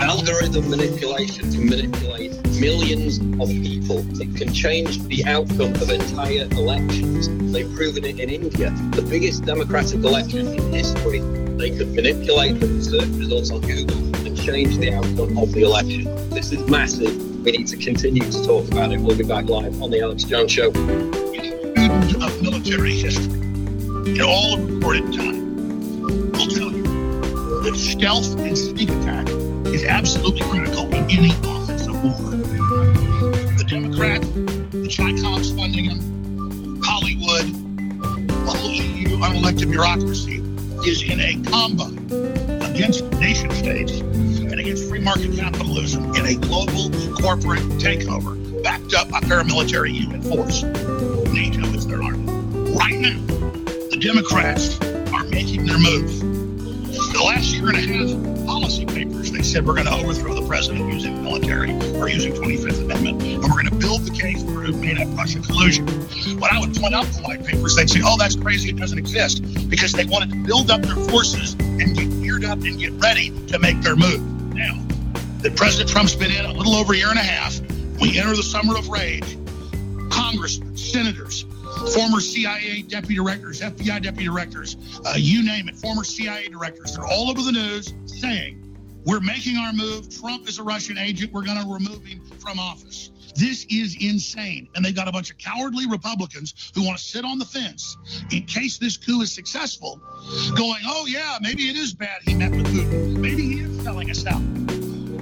algorithm manipulation can manipulate millions of people. It can change the outcome of entire elections. They've proven it in India, the biggest democratic election in history. They could manipulate the search results on Google and change the outcome of the election. This is massive. We need to continue to talk about it. We'll be back live on the Alex Jones Show. Of military history in all recorded time will tell you that stealth and sneak attack is absolutely critical in any offensive war. The Democrats, the ChiComs funding them, Hollywood, the whole EU unelected bureaucracy is in a combo against nation states and against free market capitalism in a global corporate takeover backed up by paramilitary UN force. NATO their army. Right now, the Democrats are making their move. The last year and a half policy papers, they said we're going to overthrow the president using military or using 25th Amendment, and we're going to build the case for who made up Russian collusion. When I would point out the white papers, they'd say, oh, that's crazy, it doesn't exist, because they wanted to build up their forces and get geared up and get ready to make their move. Now, that President Trump's been in a little over a year and a half, we enter the summer of rage. Congressmen, senators, former CIA deputy directors, FBI deputy directors, uh, you name it, former CIA directors, they're all over the news saying, we're making our move. Trump is a Russian agent. We're going to remove him from office. This is insane. And they've got a bunch of cowardly Republicans who want to sit on the fence in case this coup is successful, going, oh, yeah, maybe it is bad he met with Putin. Maybe he is selling us out.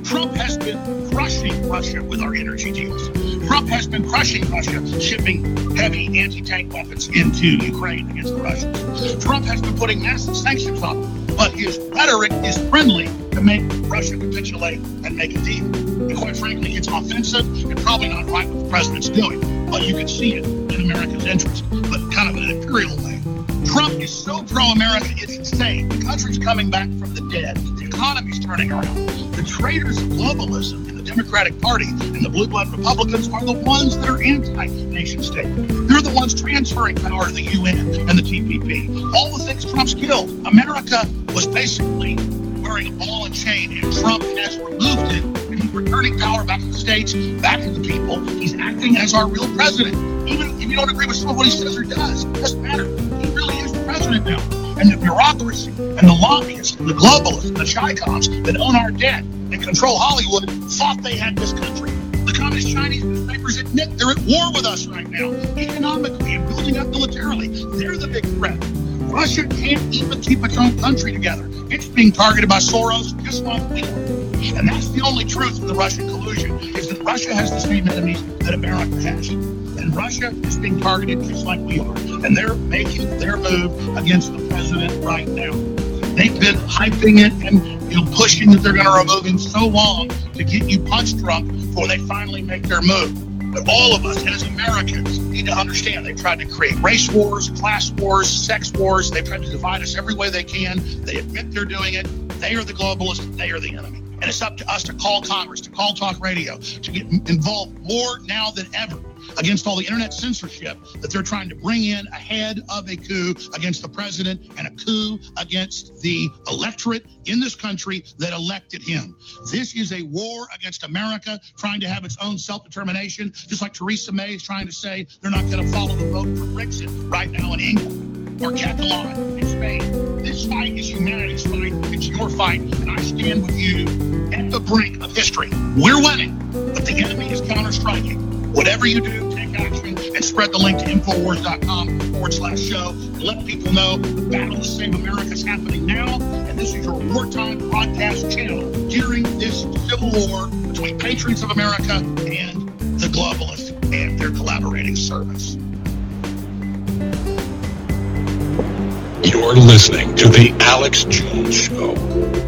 Trump has been crushing Russia with our energy deals. Trump has been crushing Russia, shipping heavy anti-tank weapons into Ukraine against the Russians. Trump has been putting massive sanctions on but his rhetoric is friendly to make Russia capitulate and make a deal. And quite frankly, it's offensive and probably not right what the president's doing, but you can see it in America's interest, but kind of an imperial way. Trump is so pro-America, it's insane. The country's coming back from the dead. The economy's turning around. The traitors of globalism in the Democratic Party and the blue blood Republicans are the ones that are anti-nation state. They're the ones transferring power to the UN and the TPP. All the things Trump's killed. America was basically wearing a ball and chain, and Trump has removed it, and he's returning power back to the states, back to the people. He's acting as our real president. Even if you don't agree with some of what he says or does, it doesn't matter. President now. And the bureaucracy and the lobbyists and the globalists and the ChiComs that own our debt and control Hollywood thought they had this country. The communist Chinese newspapers admit they're at war with us right now, economically and building up militarily. They're the big threat. Russia can't even keep its own country together. It's being targeted by Soros just like we. And that's the only truth of the Russian collusion, is that Russia has the same enemies that America has. And Russia is being targeted just like we are. And they're making their move against the president right now. They've been hyping it and you know, pushing that they're going to remove him so long to get you punch drunk before they finally make their move. But all of us as Americans need to understand they've tried to create race wars, class wars, sex wars. They've tried to divide us every way they can. They admit they're doing it. They are the globalists. They are the enemy. And it's up to us to call Congress, to call talk radio, to get involved more now than ever against all the internet censorship that they're trying to bring in ahead of a coup against the president and a coup against the electorate in this country that elected him. This is a war against America trying to have its own self-determination, just like Theresa May is trying to say they're not going to follow the vote for Brexit right now in England or Catalan in Spain. This fight is humanity's fight. It's your fight, and I stand with you at the brink of history. We're winning, but the enemy is counter-striking. Whatever you do, take action and spread the link to Infowars.com forward slash show. Let people know battle to save America is happening now. And this is your wartime broadcast channel during this civil war between patriots of America and the globalists and their collaborating service. You're listening to The Alex Jones Show.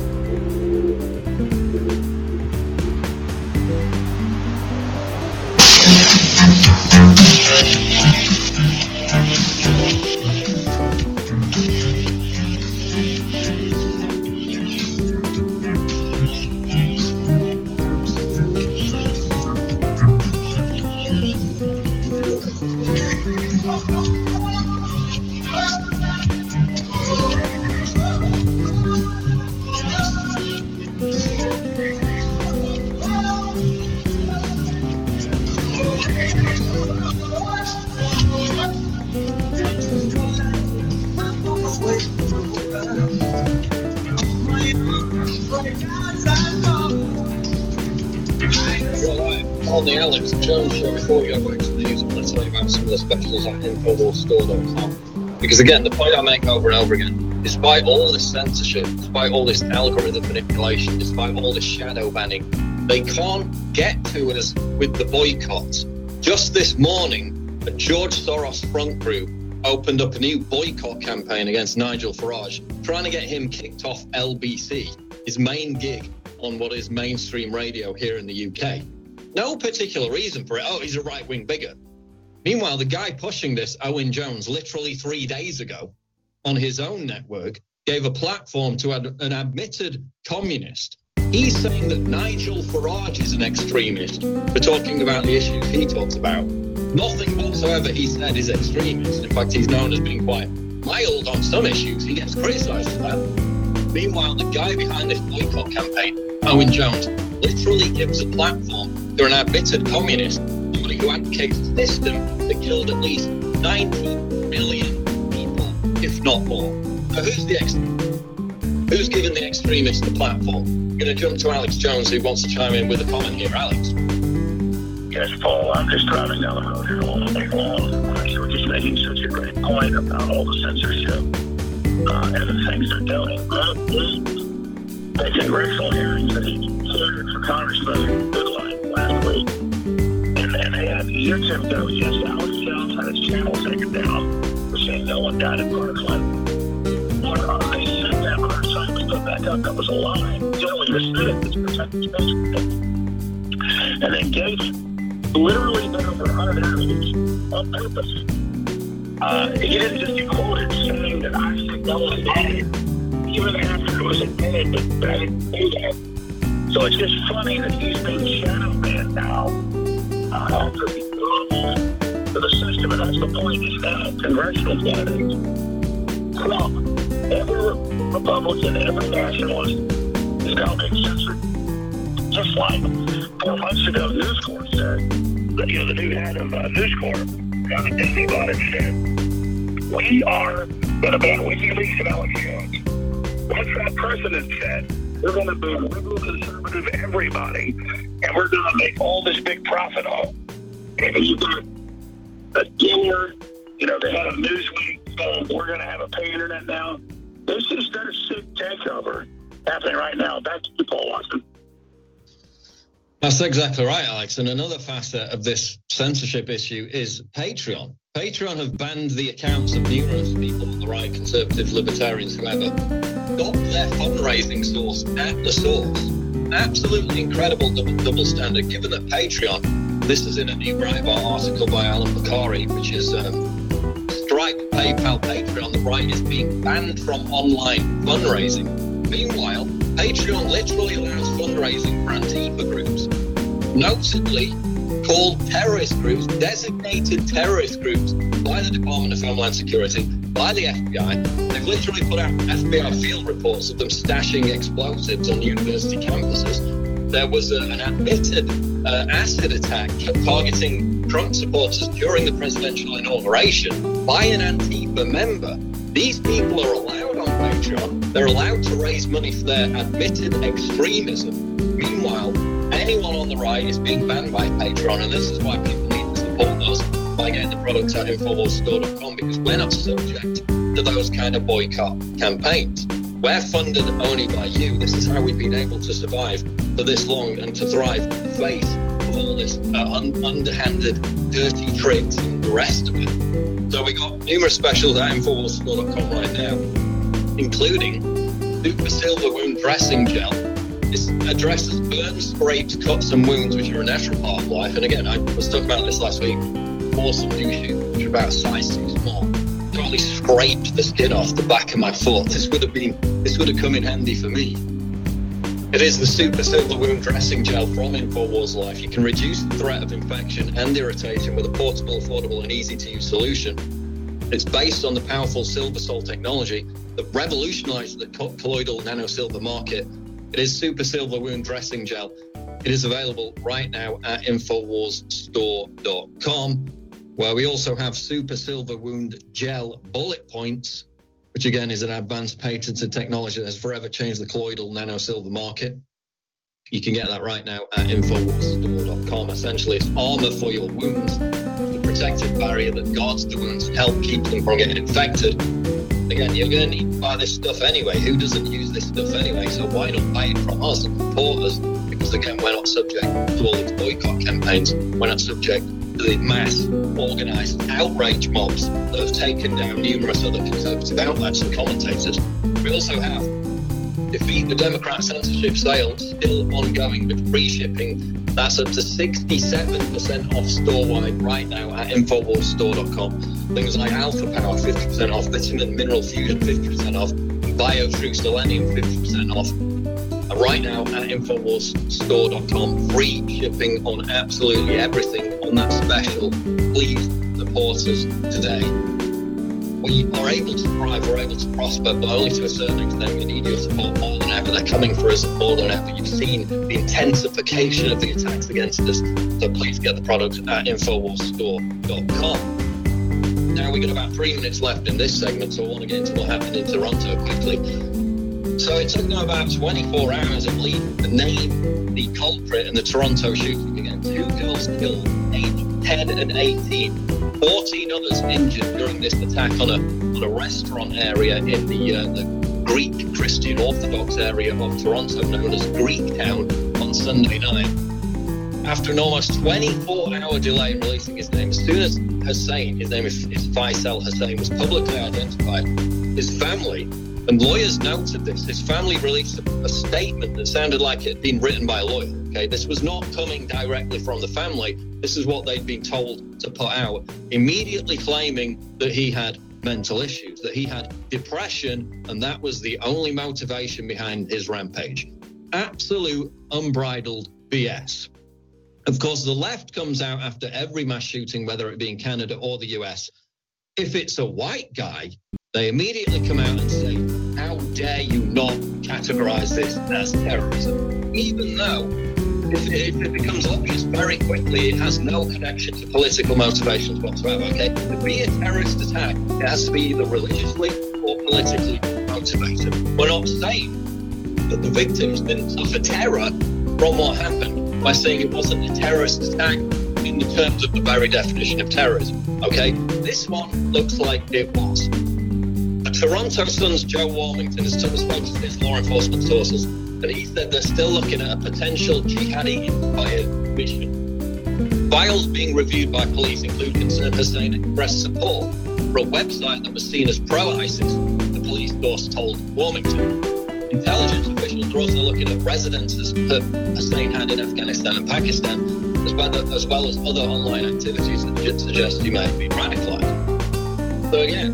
At. Because again, the point I make over and over again, despite all this censorship, despite all this algorithm manipulation, despite all this shadow banning, they can't get to us with the boycotts. Just this morning, a George Soros front group opened up a new boycott campaign against Nigel Farage, trying to get him kicked off LBC, his main gig on what is mainstream radio here in the UK. No particular reason for it. Oh, he's a right wing bigot. Meanwhile, the guy pushing this, Owen Jones, literally three days ago on his own network, gave a platform to an admitted communist. He's saying that Nigel Farage is an extremist for talking about the issues he talks about. Nothing whatsoever he said is extremist. In fact, he's known as being quite mild on some issues. He gets criticised for that. Meanwhile, the guy behind this boycott campaign, Owen Jones, literally gives a platform to an admitted communist, somebody who advocates a system that killed at least 90 million people, if not more. So who's the ex- who's given the extremists the platform? I'm going to jump to Alex Jones, who wants to chime in with a comment here. Alex. Yes, Paul. I'm just driving down the road here all day long. You were just making such a great point about all the censorship uh, and the things they're doing. Uh, the congressional hearings that he heard for Congressman Goodlatte last week, and, and they had YouTube yes, Alex Jones had his channel taken down for saying no one died in. Or uh, they said that, but our was put back up. That was a lie. Generally, said it. It's protected space. And then Gaetz literally been over 100 interviews on purpose. Uh, he didn't just get quoted saying that I said no one died, that I didn't do that. So it's just funny that he's being shadow banned now uh, after he to the system, and that's the point. He's got congressional candidates. Trump, every Republican, every nationalist is now being censored. Just like four months ago, News Corp said, that, you know, the new head of uh, News Corp, Kevin Disney bought it said, we are going to ban WikiLeaks and Alex Jones. Once that president said, we're going to ban liberal, conservative, everybody, and we're going to make all this big profit off. And you got a dealer, you know, they had a Newsweek saying, we're going to have a pay internet now. This is their sick takeover happening right now. Back to Paul Watson. That's exactly right, Alex. And another facet of this censorship issue is Patreon. Patreon have banned the accounts of numerous people on the right, conservatives, libertarians, whoever, got their fundraising source at the source. Absolutely incredible double, double standard, given that Patreon, this is in a new Breitbart article by Allum Bokhari, which is um, Stripe, PayPal, Patreon, the right is being banned from online fundraising. Meanwhile, Patreon literally allows fundraising for Antifa groups, notably called terrorist groups, designated terrorist groups by the Department of Homeland Security, by the FBI. They've literally put out FBI field reports of them stashing explosives on university campuses. There was a, an admitted uh, acid attack targeting Trump supporters during the presidential inauguration by an Antifa member. These people are allowed on Patreon. They're allowed to raise money for their admitted extremism. Meanwhile, anyone on the right is being banned by Patreon, and this is why people need to support us by getting the products at InfoWarsStore.com because we're not subject to those kind of boycott campaigns. We're funded only by you. This is how we've been able to survive for this long and to thrive in the face of all this uh, un- underhanded, dirty tricks and the rest of it. So we got numerous specials at InfoWarsStore.com right now, including Super Silver Wound Dressing Gel. This addresses burns, scrapes, cuts, and wounds, which are a natural part of life. And again, I was talking about this last week. Awesome new shoes, which are about size too small. Totally scraped the skin off the back of my foot. This would have been, this would have come in handy for me. It is the Super Silver Wound Dressing Gel from InfoWars Life. You can reduce the threat of infection and irritation with a portable, affordable, and easy to use solution. It's based on the powerful silver sol technology that revolutionized the colloidal nanosilver market. It is Super Silver Wound Dressing Gel. It is available right now at InfoWarsStore.com, where we also have Super Silver Wound Gel Bullet Points, which again is an advanced patented technology that has forever changed the colloidal nano silver market. You can get that right now at infowarsstore.com. Essentially, it's armor for your wounds, the protective barrier that guards the wounds and help keep them from getting infected. Again, you're going to need to buy this stuff anyway. Who doesn't use this stuff anyway? So why not buy it from us and support us? Because again, we're not subject to all these boycott campaigns. We're not subject to the mass organised outrage mobs that have taken down numerous other conservative outlets and commentators. We also have defeat the Democrat censorship sale still ongoing with free shipping. That's up to 67% off store wide right now at InfoWarsStore.com. Things like Alpha Power 50% off, Vitamin Mineral Fusion 50% off, BioTrue Selenium 50% off. Right now at InfoWarsStore.com, free shipping on absolutely everything on that special. Please support us today we are able to thrive, we're able to prosper, but only to a certain extent. We need your support more than ever. They're coming for us more than ever. You've seen the intensification of the attacks against us. So please get the product at InfoWarsStore.com. Now we've got about three minutes left in this segment, so I want to get into what happened in Toronto quickly. So it took them about 24 hours, I believe, to name the culprit in the Toronto shooting again. Two girls killed, aged 10 and 18 14 others injured during this attack on a, on a restaurant area in the, uh, the Greek Christian Orthodox area of Toronto, known as Greek Town, on Sunday night. After an almost 24 hour delay in releasing his name, as soon as Hussein, his name is, is Faisal Hussein, was publicly identified, his family and lawyers noted this. His family released a, a, statement that sounded like it had been written by a lawyer. Okay, this was not coming directly from the family. This is what they'd been told to put out, immediately claiming that he had mental issues, that he had depression, and that was the only motivation behind his rampage. Absolute unbridled BS. Of course, the left comes out after every mass shooting, whether it be in Canada or the US. If it's a white guy, they immediately come out and say, How dare you not categorize this as terrorism? Even though, if it, becomes obvious very quickly, it has no connection to political motivations whatsoever. Okay, to be a terrorist attack, it has to be either religiously or politically motivated. We're not saying that the victims didn't suffer terror from what happened by saying it wasn't a terrorist attack in the terms of the very definition of terrorism. Okay, this one looks like it was. Toronto Sun's Joe Warmington has spoken to his law enforcement sources, and he said they're still looking at a potential jihadi-inspired mission. Files being reviewed by police include concern Hussein expressed support for a website that was seen as pro-ISIS, the police source told Warmington. Intelligence officials are also looking at residences that Hussein had in Afghanistan and Pakistan, as well, as, well as other online activities that suggest he have been radicalized. So again,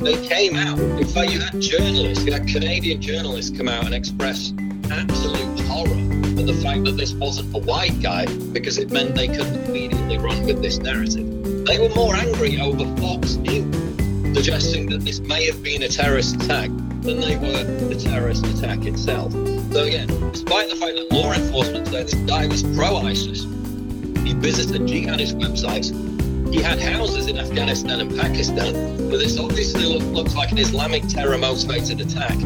they came out. In fact, you had journalists, you had Canadian journalists come out and express absolute horror at the fact that this wasn't a white guy because it meant they couldn't immediately run with this narrative. They were more angry over Fox News suggesting that this may have been a terrorist attack than they were the terrorist attack itself. So again, despite the fact that law enforcement said this guy was pro-ISIS, he visited jihadist websites he had houses in Afghanistan and Pakistan, but this obviously look, looks like an Islamic terror motivated attack.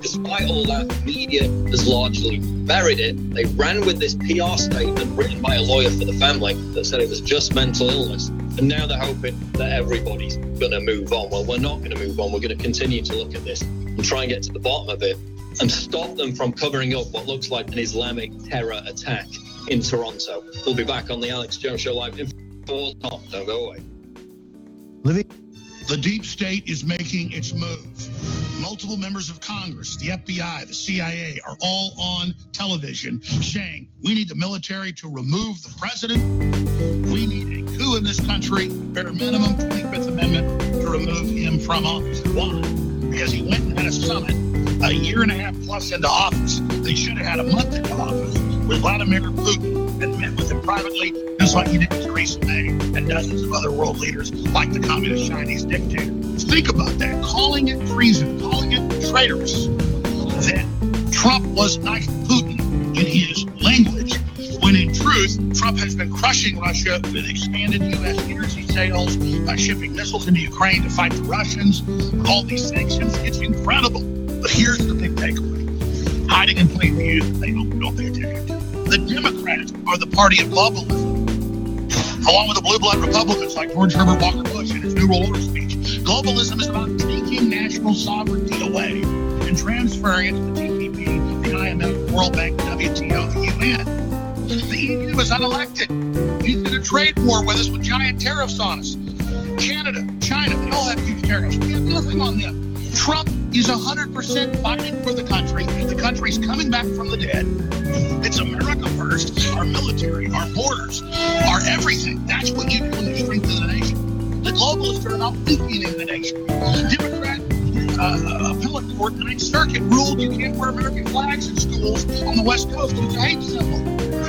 Despite all that, the media has largely buried it. They ran with this PR statement written by a lawyer for the family that said it was just mental illness. And now they're hoping that everybody's going to move on. Well, we're not going to move on. We're going to continue to look at this and try and get to the bottom of it and stop them from covering up what looks like an Islamic terror attack in Toronto. We'll be back on the Alex Jones Show live full stop. Don't go away. Living. The deep state is making its move. Multiple members of Congress, the FBI, the CIA are all on television saying we need the military to remove the president. We need a coup in this country, bare minimum 25th Amendment to remove him from office. Why? Because he went and had a summit a year and a half plus into office. They should have had a month into office with Vladimir Putin and met with him privately, just like he did with Theresa May and dozens of other world leaders like the communist Chinese dictator. Think about that, calling it treason, calling it traitorous. That Trump was like Putin in his language when in truth, Trump has been crushing Russia with expanded U.S. energy sales, by shipping missiles into Ukraine to fight the Russians, with all these sanctions. It's incredible. But here's the big takeaway hiding in plain view that they don't, don't pay attention to. The Democrats are the party of globalism. Along with the blue blood Republicans like George Herbert Walker Bush in his New World Order speech, globalism is about taking national sovereignty away and transferring it to the TPP, the IMF, World Bank, WTO, the UN. The EU is unelected. He's in a trade war with us with giant tariffs on us. Canada, China, they all have huge tariffs. We have nothing on them. Trump is 100% fighting for the country. The country's coming back from the dead. It's America first. Our military, our borders, our everything. That's what you do when you strengthen the nation. The globalists are about weakening the nation. Democrat uh, appellate court, Ninth Circuit, ruled you can't wear American flags in schools on the West Coast. It's a hate symbol.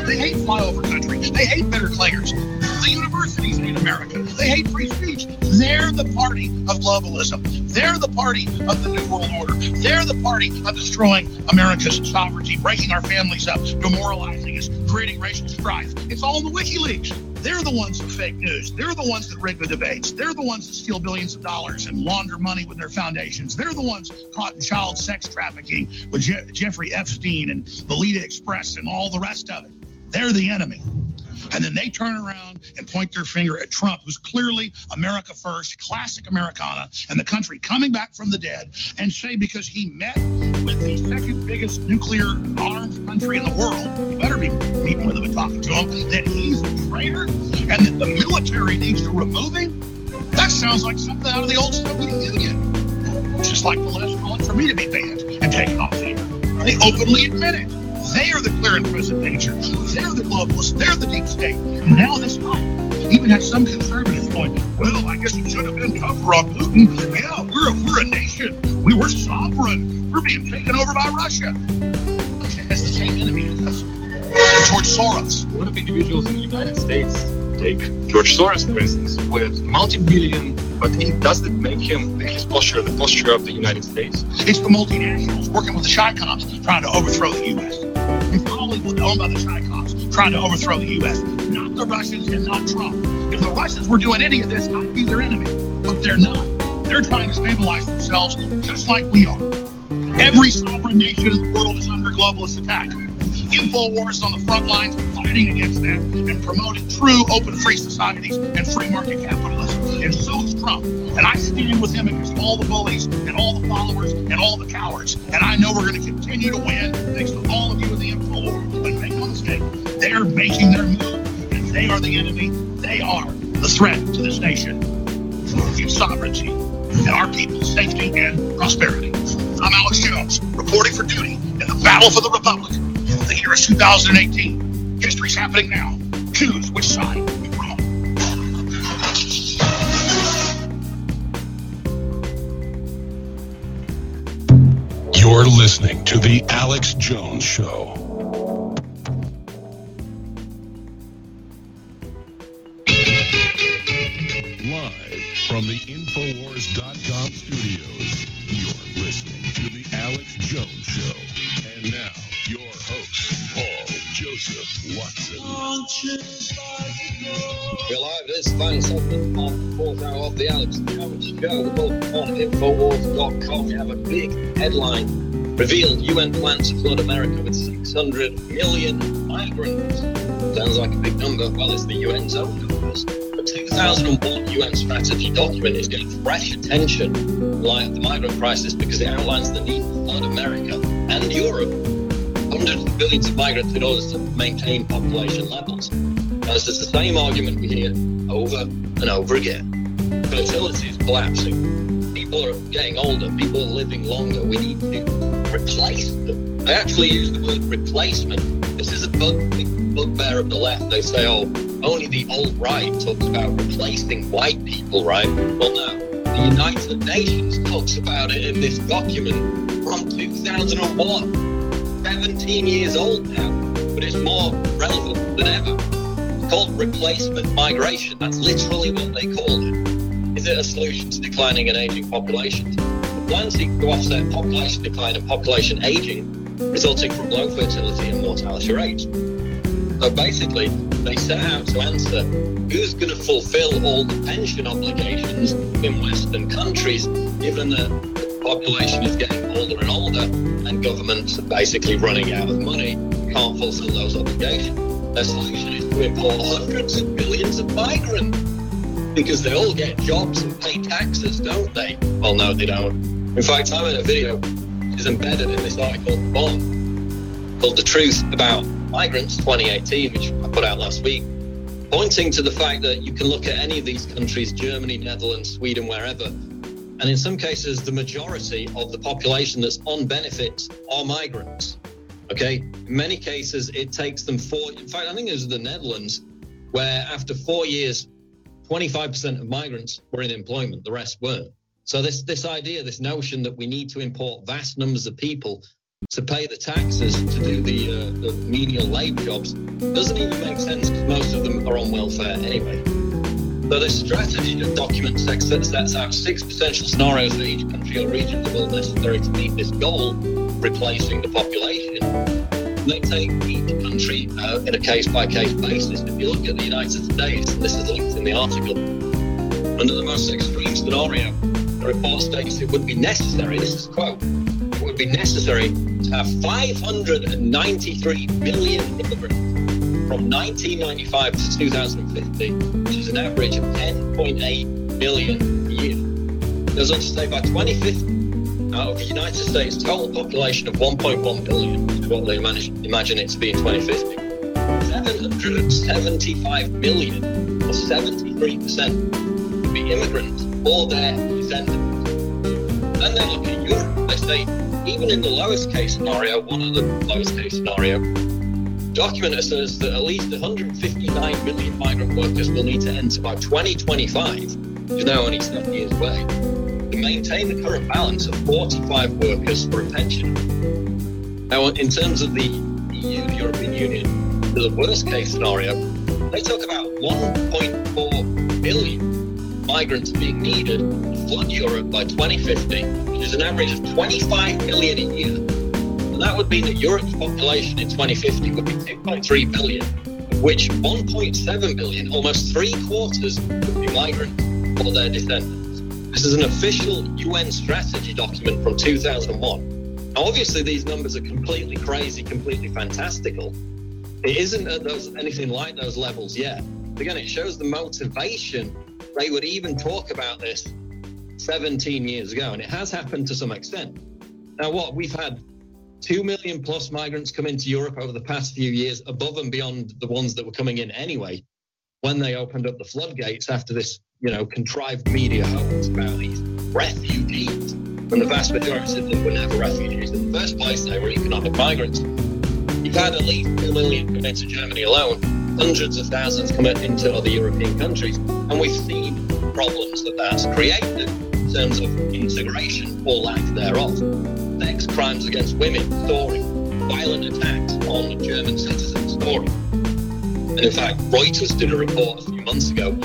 They hate flyover country. They hate better clangers. The universities in America. They hate free speech. They're the party of globalism. They're the party of the New World Order. They're the party of destroying America's sovereignty, breaking our families up, demoralizing us, creating racial strife. It's all in the WikiLeaks. They're the ones with fake news. They're the ones that rig the debates. They're the ones that steal billions of dollars and launder money with their foundations. They're the ones caught in child sex trafficking with Je- Jeffrey Epstein and Lolita Express and all the rest of it. They're the enemy. And then they turn around and point their finger at Trump, who's clearly America first, classic Americana, and the country coming back from the dead, and say because he met with the second biggest nuclear armed country in the world, you better be meeting with him and talking to him, that he's a traitor and that the military needs to remove him. That sounds like something out of the old Soviet Union. Just like the last calling for me to be banned and taken off the air. They openly admit it. They are the clear and present danger. They're the globalists. They're the deep state. And now this fight even has some conservatives going, well, I guess it should have been tougher on Putin. Yeah, we're a, we're a nation. We were sovereign. We're being taken over by Russia. That's the same enemy as us. George Soros. What if individuals in the United States take George Soros, for instance, with multi-billion, but it doesn't make him his posture the posture of the United States? It's the multinationals working with the Chi-Coms trying to overthrow the U.S. It's Hollywood owned by the Chi-Coms trying to overthrow the U.S. Not the Russians and not Trump. If the Russians were doing any of this, I'd be their enemy. But they're not. They're trying to stabilize themselves just like we are. Every sovereign nation in the world is under globalist attack. InfoWars is on the front lines fighting against that and promoting true open free societies and free market capitalism. And so is Trump. And I stand with him against all the bullies and all the followers and all the cowards. And I know we're going to continue to win thanks to all of you in the InfoWars. But make no mistake, they're making their move. And they are the enemy. They are the threat to this nation, its sovereignty, and our people's safety and prosperity. I'm Alex Jones, reporting for duty in the battle for the Republic. The year is 2018. History's happening now. Choose which side you're listening to The Alex Jones Show. Live from the Infowars.com studios, you're listening to The Alex Jones Show. And now, your host, Paul Joseph Watson. We're live this final segment of the fourth hour of the Alex Jones Show. We have a big headline. Revealed UN plans to flood America with 600 million migrants. Sounds like a big number. Well, it's the UN's own numbers. The 2001 UN strategy document is getting fresh attention in light of the migrant crisis because it outlines the need to flood America and Europe hundreds of billions of migrants in order to maintain population levels. This is the same argument we hear over and over again. Fertility is collapsing. People are getting older. People are living longer. We need to replace them. I actually use the word replacement. This is a bug, bugbear of the left. They say, oh, only the alt-right talks about replacing white people, right? Well, no. The United Nations talks about it in this document from 2001. 17 years old now, but it's more relevant than ever. It's called replacement migration. That's literally what they call it. Is it a solution to declining and aging populations? The plan seeks to offset population decline and population aging resulting from low fertility and mortality rates. So basically, they set out to answer who's going to fulfill all the pension obligations in Western countries, given that the population is getting older and older and governments are basically running out of money, can't fulfill those obligations. Their solution is to import hundreds of millions of migrants because they all get jobs and pay taxes, don't they? Well, no, they don't. In fact, I made a video is embedded in this article called The Truth About Migrants 2018, which I put out last week, pointing to the fact that you can look at any of these countries, Germany, Netherlands, Sweden, wherever, and in some cases, the majority of the population that's on benefits are migrants. Okay. In many cases, it takes them four. In fact, I think it was the Netherlands where after four years, 25% of migrants were in employment, the rest weren't. So this this idea, this notion that we need to import vast numbers of people to pay the taxes to do the, uh, the menial labour jobs doesn't even make sense because most of them are on welfare anyway. So this strategy document sets out six potential scenarios for each country or region that will necessary to meet this goal, replacing the population. They take each country uh, in a case-by-case basis. If you look at the United States, this is linked in the article, under the most extreme scenario, the report states it would be necessary, this is a quote, it would be necessary to have 593 million immigrants from 1995 to 2050, which is an average of 10.8 million a year. It goes on to say by 2050, out of the United States total population of 1.1 billion, is what they imagine it to be in 2050, 775 million, or 73%, would be immigrants or their descendants. Then they look at Europe, they say, even in the lowest case scenario, one of the lowest case scenario, document says that at least 159 million migrant workers will need to enter by 2025, which is now only seven years away, to maintain the current balance of 45 workers for a pension. Now, in terms of the EU, the European Union, the worst case scenario, they talk about 1.4 billion migrants being needed to flood Europe by 2050, which is an average of 25 million a year. And that would mean that Europe's population in 2050 would be 2.3 billion, of which 1.7 billion, almost three quarters, would be migrants or their descendants. This is an official UN strategy document from 2001. Now, obviously, these numbers are completely crazy, completely fantastical. It isn't at those anything like those levels yet. But again, it shows the motivation they would even talk about this 17 years ago, and it has happened to some extent. Now, what we've had 2 million plus migrants come into Europe over the past few years, above and beyond the ones that were coming in anyway, when they opened up the floodgates after this, you know, contrived media about these refugees. When the vast majority of them were never refugees in the first place, they were economic migrants. You've had at least 2 million come into Germany alone, hundreds of thousands come into other European countries, and we've seen problems that that's created in terms of integration or lack thereof sex crimes against women story, violent attacks on German citizens story. And in fact, Reuters did a report a few months ago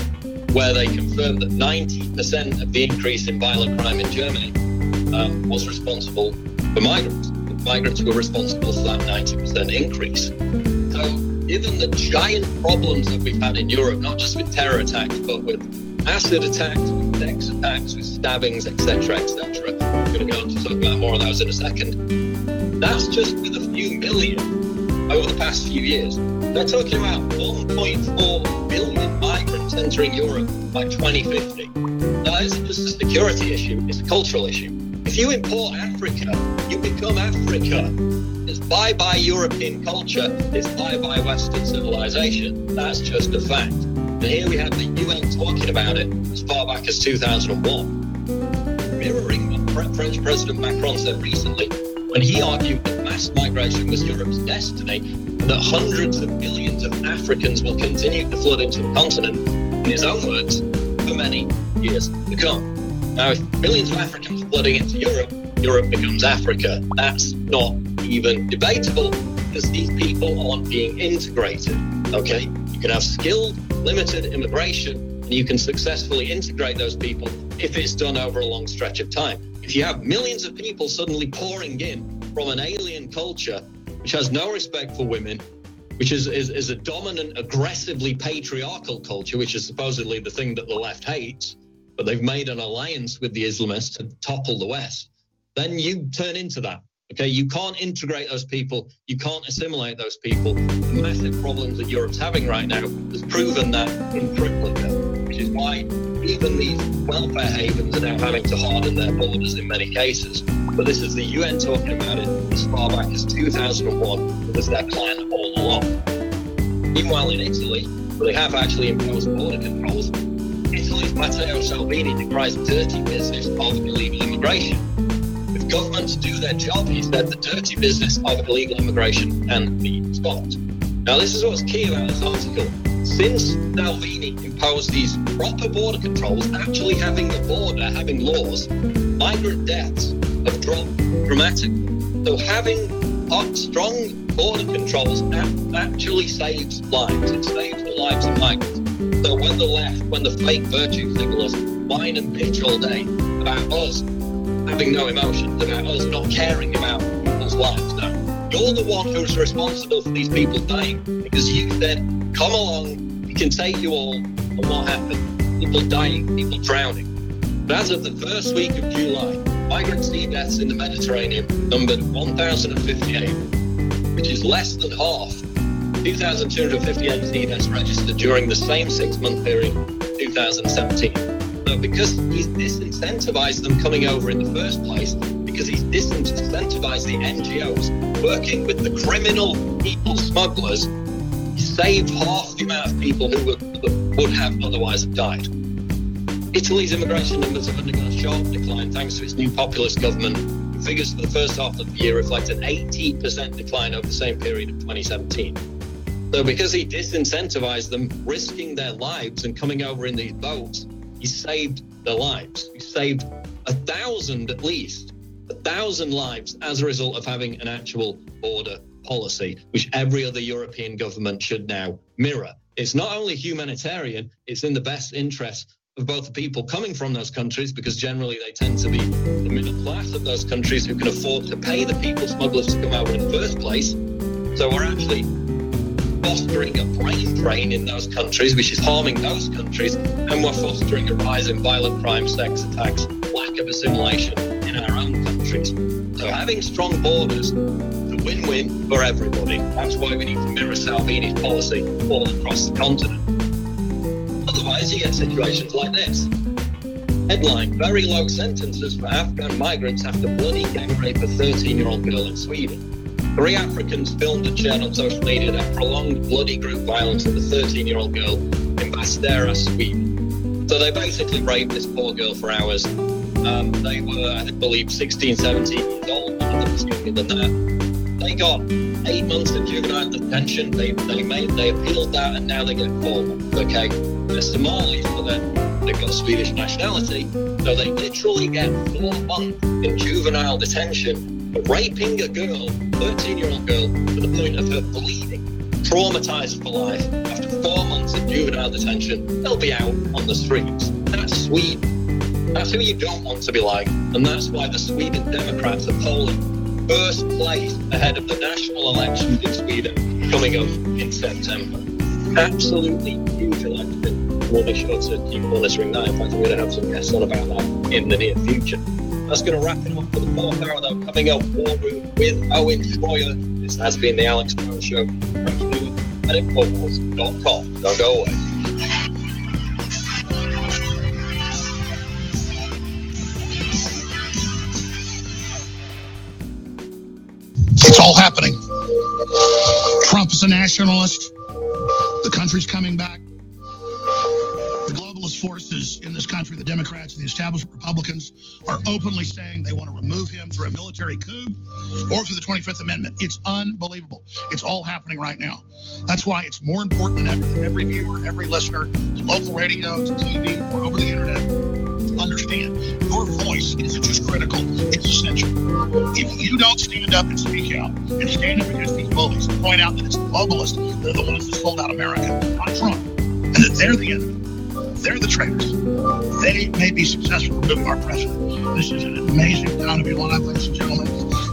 where they confirmed that 90% of the increase in violent crime in Germany um, was responsible for migrants. The migrants were responsible for that 90% increase. So, given the giant problems that we've had in Europe, not just with terror attacks, but with acid attacks, with sex attacks, with stabbings, etc., etc. I'm going to go on to talk about more of those in a second. That's just with a few million over the past few years. They're talking about 1.4 billion migrants entering Europe by 2050. That isn't just a security issue, it's a cultural issue. If you import Africa, you become Africa. It's bye bye European culture, it's bye bye Western civilization. That's just a fact. And here we have the UN talking about it as far back as 2001, mirroring what French President Macron said recently when he argued that mass migration was Europe's destiny and that hundreds of millions of Africans will continue to flood into the continent, in his own words, for many years to come. Now, if millions of Africans are flooding into Europe, Europe becomes Africa. That's not even debatable because these people aren't being integrated. Okay? You can have skilled, limited immigration, you can successfully integrate those people if it's done over a long stretch of time. If you have millions of people suddenly pouring in from an alien culture which has no respect for women, which is, is, is a dominant, aggressively patriarchal culture, which is supposedly the thing that the left hates, but they've made an alliance with the Islamists to topple the West, then you turn into that. Okay, you can't integrate those people, you can't assimilate those people. The massive problems that Europe's having right now has proven that in triplicate, which is why even these welfare havens are now having to harden their borders in many cases. But this is the UN talking about it as far back as 2001. It was their plan all along. Meanwhile, in Italy, where they have actually imposed border controls, Italy's Matteo Salvini decries dirty business of illegal immigration. If governments do their job, he said, the dirty business of illegal immigration can be stopped. Now, this is what's key about this article. Since Salvini imposed these proper border controls, actually having the border, having laws, migrant deaths have dropped dramatically. So having strong border controls actually saves lives. It saves the lives of migrants. So when the left, when the fake virtue signalers whine and pitch all day about us having no emotions, about us not caring about people's lives, no. You're the one who's responsible for these people dying because you said, come along, we can take you all. And what happened? People dying, people drowning. But as of the first week of July, migrant sea deaths in the Mediterranean numbered 1,058, which is less than half 2,258 sea deaths registered during the same six-month period, 2017. So because he's disincentivized them coming over in the first place, because he's disincentivized the NGOs working with the criminal people smugglers, he saved half the amount of people who would, would have otherwise died. Italy's immigration numbers have undergone a sharp decline thanks to its new populist government. Figures for the first half of the year reflect an 18% decline over the same period of 2017. So, because he disincentivized them risking their lives and coming over in these boats, he saved their lives. He saved a thousand at least, a thousand lives as a result of having an actual border policy, which every other European government should now mirror. It's not only humanitarian, it's in the best interest of both the people coming from those countries, because generally they tend to be the middle class of those countries who can afford to pay the people smugglers to come over in the first place. So we're actually fostering a brain drain in those countries, which is harming those countries, and we're fostering a rise in violent crime, sex attacks, lack of assimilation in our own countries. So having strong borders a win-win for everybody. That's why we need to mirror Salvini's policy all across the continent. Otherwise, you get situations like this. Headline, very low sentences for Afghan migrants after bloody gang rape a 13-year-old girl in Sweden. Three Africans filmed and shared on social media their prolonged bloody group violence of the 13-year-old girl in Bastera, Sweden. So they basically raped this poor girl for hours. Um, they were, I believe, 16, 17 years old. Them was younger than that. They got eight months of juvenile detention. They they made they appealed that, and now they get four months. Okay, they're Somalis, so then they've got Swedish nationality, so they literally get four months in juvenile detention for raping a girl, 13-year-old girl, to the point of her bleeding, traumatized for life. After four months of juvenile detention, they'll be out on the streets. That's Sweden. That's who you don't want to be like, and that's why the Sweden Democrats are polling first place ahead of the national elections in Sweden coming up in September. Absolutely huge election. We'll be sure to keep monitoring that. In fact, we're going to have some guests on about that in the near future. That's going to wrap it up for the fourth hour, though. Coming up, War Room with Owen Schroyer. This has been the Alex Jones Show. Thank you at Infowars.com. Don't go away. All happening. Trump is a nationalist. The country's coming back. The globalist forces in this country, the Democrats and the establishment Republicans, are openly saying they want to remove him through a military coup or through the 25th Amendment. It's unbelievable. It's all happening right now. That's why it's more important than ever that every viewer, every listener, to local radio, to TV, or over the internet, understand your voice isn't just critical, it's essential. If you don't stand up and speak out and stand up against these bullies and point out that it's the globalists that are the ones that sold out America, not Trump, and that they're the enemy, they're the traitors. They may be successful removing our president. This is an amazing time to be alive, ladies and gentlemen.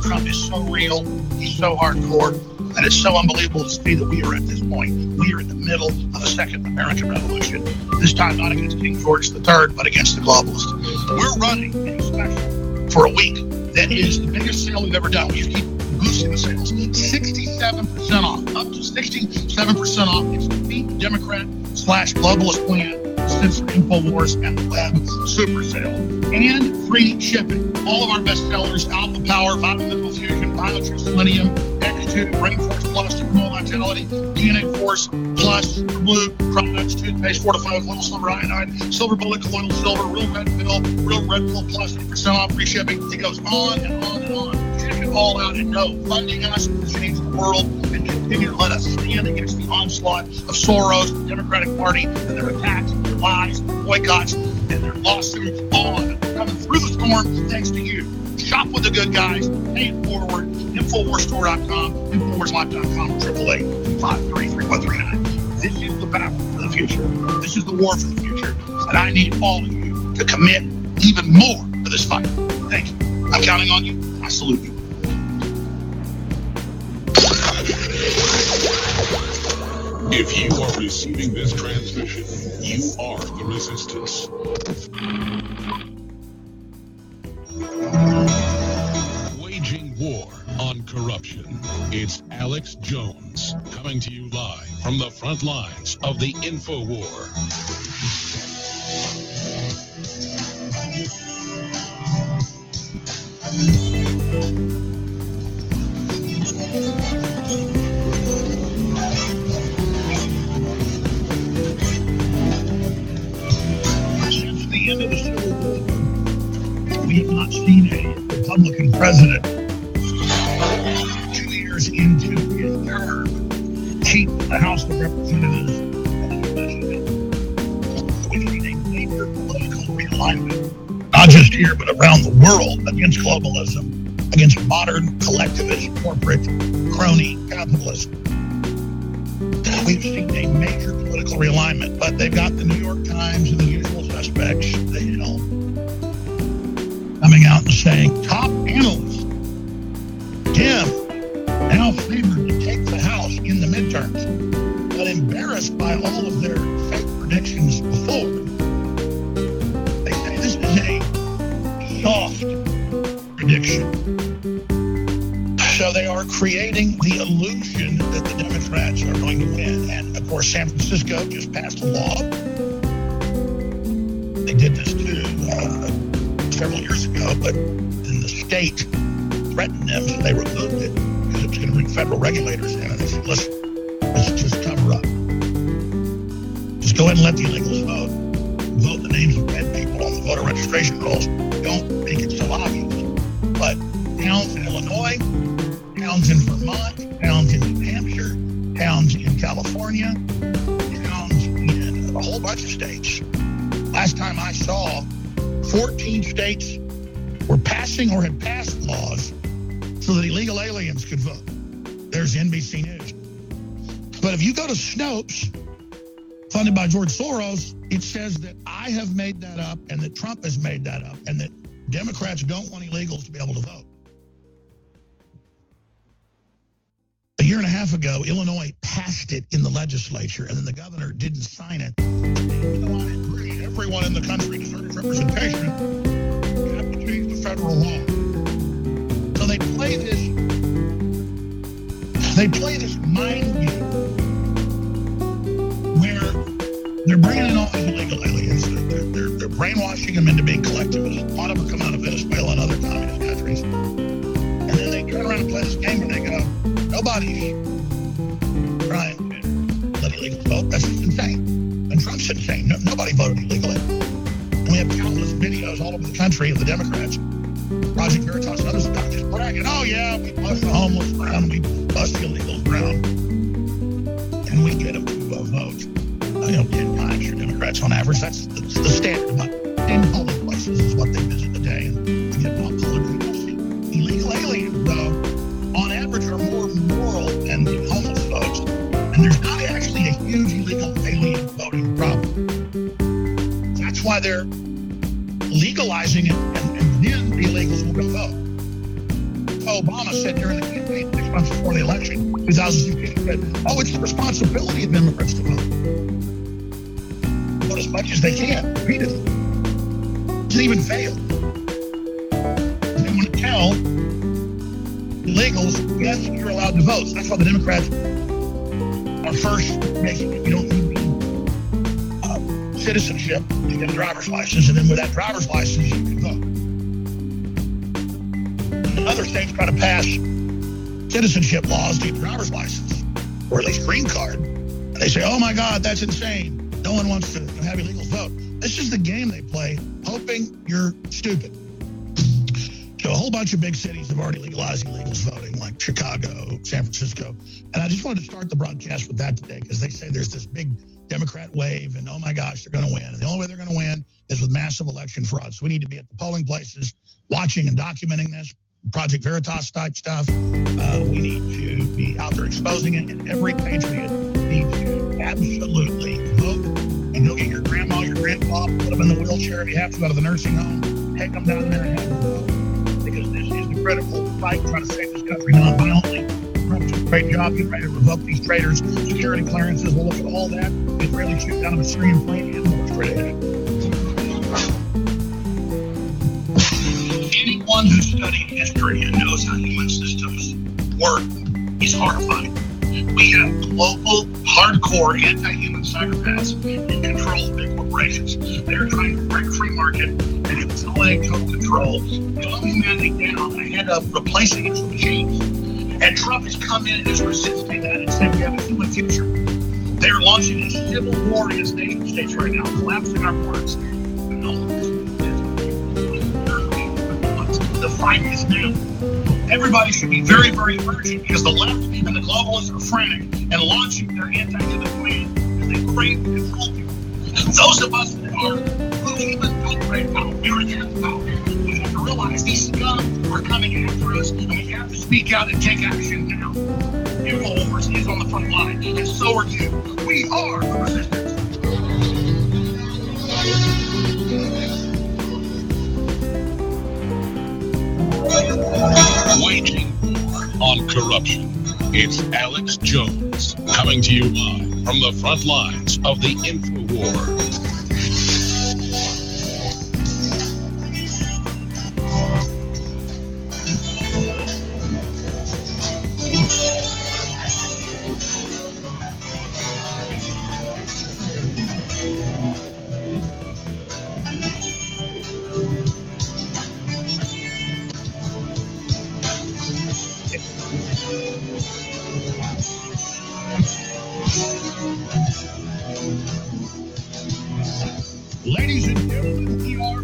Trump is so real, he's so hardcore. And it's so unbelievable to see that we are at this point. We are in the middle of a second American Revolution. This time not against King George III, but against the globalists. We're running a special for a week that is the biggest sale we've ever done. We keep boosting the sales. 67% off, up to 67% off. It's the Democrat slash globalist plan since InfoWars and the Web Super Sale. And free shipping. All of our best sellers, Alpha Power, Vitamin Fusion, Biotrue Selenium, Extitude, Brain Force Plus, Super Male Vitality, DNA Force Plus, Blue, products, toothpaste, fortified with silver iodine, silver bullet, colloidal silver, real red pill, real red pill plus 50% off free shipping. It goes on and on and on. Check it all out and know funding us will change the world and continue to let us stand against the onslaught of Soros, the Democratic Party, and their attacks, lies, boycotts, and their lawsuits on. Coming through the storm thanks to you. Shop with the good guys. Pay it forward. Infowarsstore.com, Infowarslife.com, 888 This is the battle for the future. This is the war for the future. And I need all of you to commit even more to this fight. Thank you. I'm counting on you. I salute you. If you are receiving this transmission, you are the resistance. Waging war on corruption. It's Alex Jones coming to you live from the front lines of the info war. Since the of the Civil War, we have not seen a Republican president two years into his term cheat the House of Representatives. We need a major political realignment, not just here, but around the world against globalism, against modern collectivist, corporate, crony capitalism. We've seen a major political realignment, but they've got the New York Times and the usual suspects, you know, coming out and saying top analysts, Tim, now favored to take the House in the midterms, but embarrassed by all of their fake predictions before. They say this is a soft prediction. So they are creating the illusion that the Democrats are going to win. And of course, San Francisco just passed a law. They did this too uh, several years ago, but then the state threatened them, so they removed it because it was going to bring federal regulators in. And said, listen, let's just cover up. Just go ahead and let the illegals vote. Vote the names of red people on the voter registration rolls. Don't make it so obvious. But towns in Illinois, towns in Vermont, towns in New Hampshire, towns in California, towns in a whole bunch of states. Last time I saw, 14 states were passing or had passed laws so that illegal aliens could vote. There's NBC News. But if you go to Snopes, funded by George Soros, it says that I have made that up and that Trump has made that up and that Democrats don't want illegals to be able to vote. A year and a half ago, Illinois passed it in the legislature, and then the governor didn't sign it. Everyone in the country deserves representation. You have to change the federal law. So they play this. They play this mind game where they're bringing in all these illegal aliens. They're, they're, they're brainwashing them into being collectivists. A lot of them come out of Venezuela and other communist countries. And then they turn around and play this game where they go, nobody's trying to let illegals vote. That's insane. Nobody voted illegally. We have countless videos all over the country of the Democrats, Project Veritas and others, just bragging, oh yeah, we bust the homeless around, we bust the illegals around. And we get them to uh, vote. You know, 10 times for Democrats on average. That's the, the standard. They're legalizing it, and, and then the illegals will go vote. Obama said during the campaign six months before the election, 2016, said, oh, it's the responsibility of immigrants to vote. Vote as much as they can, repeatedly. Didn't even fail. They want to tell illegals, yes, you're allowed to vote. So that's why the Democrats are first making it. You uh, citizenship to get a driver's license, and then with that driver's license, you can vote. Other states try to pass citizenship laws to get a driver's license, or at least green card. And they say, oh my God, that's insane. No one wants to have illegals vote. This is the game they play, hoping you're stupid. So a whole bunch of big cities have already legalized illegals voting, like Chicago, San Francisco. And I just wanted to start the broadcast with that today because they say there's this big Democrat wave and oh my gosh, they're going to win. And the only way they're going to win is with massive election fraud. So we need to be at the polling places watching and documenting this. Project Veritas type stuff. Uh, we need to be out there exposing it. And every patriot needs to absolutely vote and go get your grandma, your grandpa, put them in the wheelchair if you have to go to the nursing home, take them down there and have them vote because this is the critical fight trying to save this country non-violently. Great job getting ready to revoke these traitors' security clearances. We'll look at all that. Israeli shoot down a Syrian plane and more straight ahead. Anyone who studied history and knows how human systems work is horrified. We have global, hardcore, anti-human psychopaths in control of big corporations. They're trying to break free market and consolidate total control, dumb humanity down ahead of replacing it with machines. And Trump has come in and is resisting that and said we have a human future. They're launching a civil war against nation states right now, collapsing our borders. The fight is now. Everybody should be very, very urgent because the left and the globalists are frantic and launching their anti-human plan as they crave control. Those of us that are human outright out, American out, we have to realize these scum are coming after us and we have to speak out and take action now. InfoWars is on the front line, and so are you. We are the resistance. Waging war on corruption. It's Alex Jones coming to you live from the front lines of the info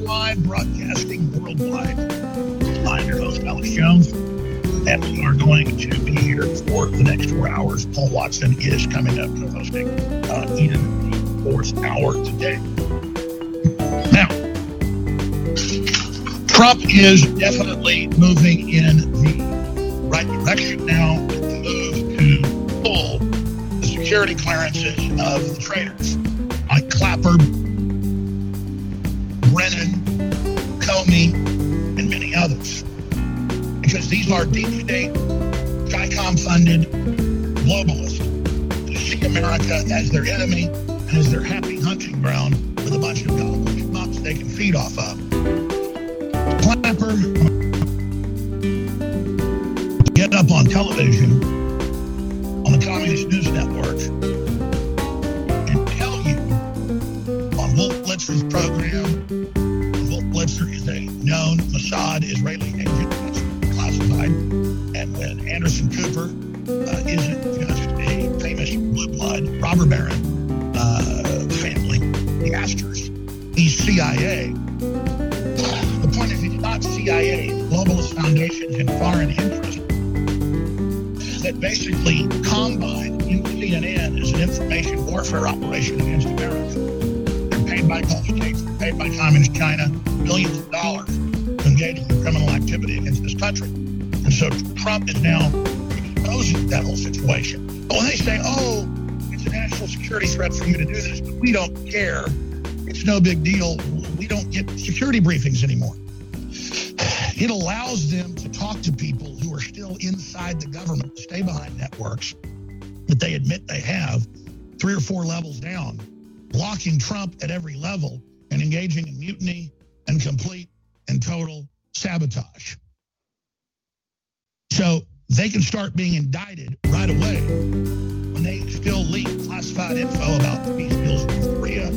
live broadcasting worldwide. I'm your host, Alex Jones, and we are going to be here for the next four hours. Paul Watson is coming up co hosting uh, in the fourth hour today. Now, Trump is definitely moving in the right direction now to move to pull the security clearances of the traders. like Clapper, And many others. Because these are deep state, CHICOM funded globalists who see America as their enemy and as their happy hunting ground with a bunch of gullible schmucks they can feed off of. Clapper get up on television basically combine CNN as an information warfare operation against America They're paid by Gulf states, they're paid by communist China, billions of dollars to engage in criminal activity against this country. And so Trump is now exposing that whole situation. When they say, oh, it's a national security threat for you to do this, but we don't care, it's no big deal, we don't get security briefings anymore. Networks that they admit they have, three or four levels down, blocking Trump at every level and engaging in mutiny and complete and total sabotage. So they can start being indicted right away when they still leak classified info about the peace deals with Korea,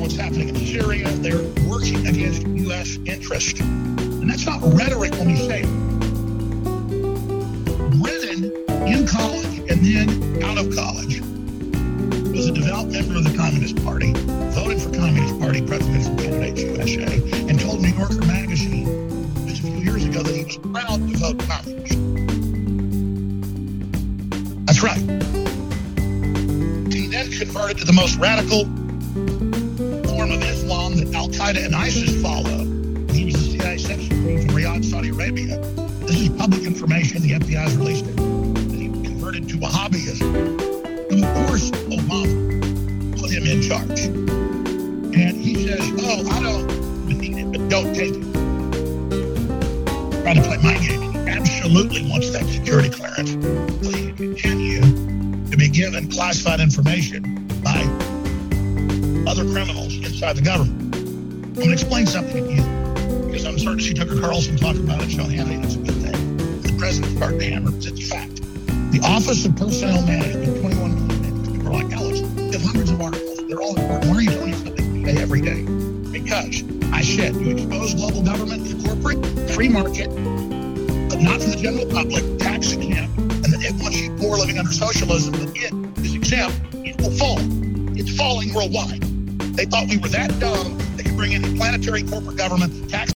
what's happening in Syria. They're working against U.S. interest. And that's not rhetoric when we say in college and then out of college, was a devout member of the Communist Party, voted for Communist Party presidential candidates USA, and told New Yorker magazine just a few years ago that he was proud to vote communist. That's right. He then converted to the most radical form of Islam that Al Qaeda and ISIS follow. He was the CIA chief from Riyadh, Saudi Arabia. This is public information. The FBI has released it. Converted to Wahhabism. And of course, Obama put him in charge. And he says, oh, I don't need it, but don't take it. Try to play my game. He absolutely wants that security clearance. So he continue to be given classified information by other criminals inside the government. I'm going to explain something to you because I'm starting to see Tucker Carlson talk about it, Sean Hannity. It's a good thing. The president's starting to hammer it. It's a fact. The Office of Personnel Management, 21 million are like, Alex, you have hundreds of articles. They're all important. Why are you us something say every day? Because I said you expose global government to corporate, free market, but not to the general public, tax exempt, and that it wants you poor living under socialism, that it is exempt, it will fall. It's falling worldwide. They thought we were that dumb they could bring in planetary corporate government, tax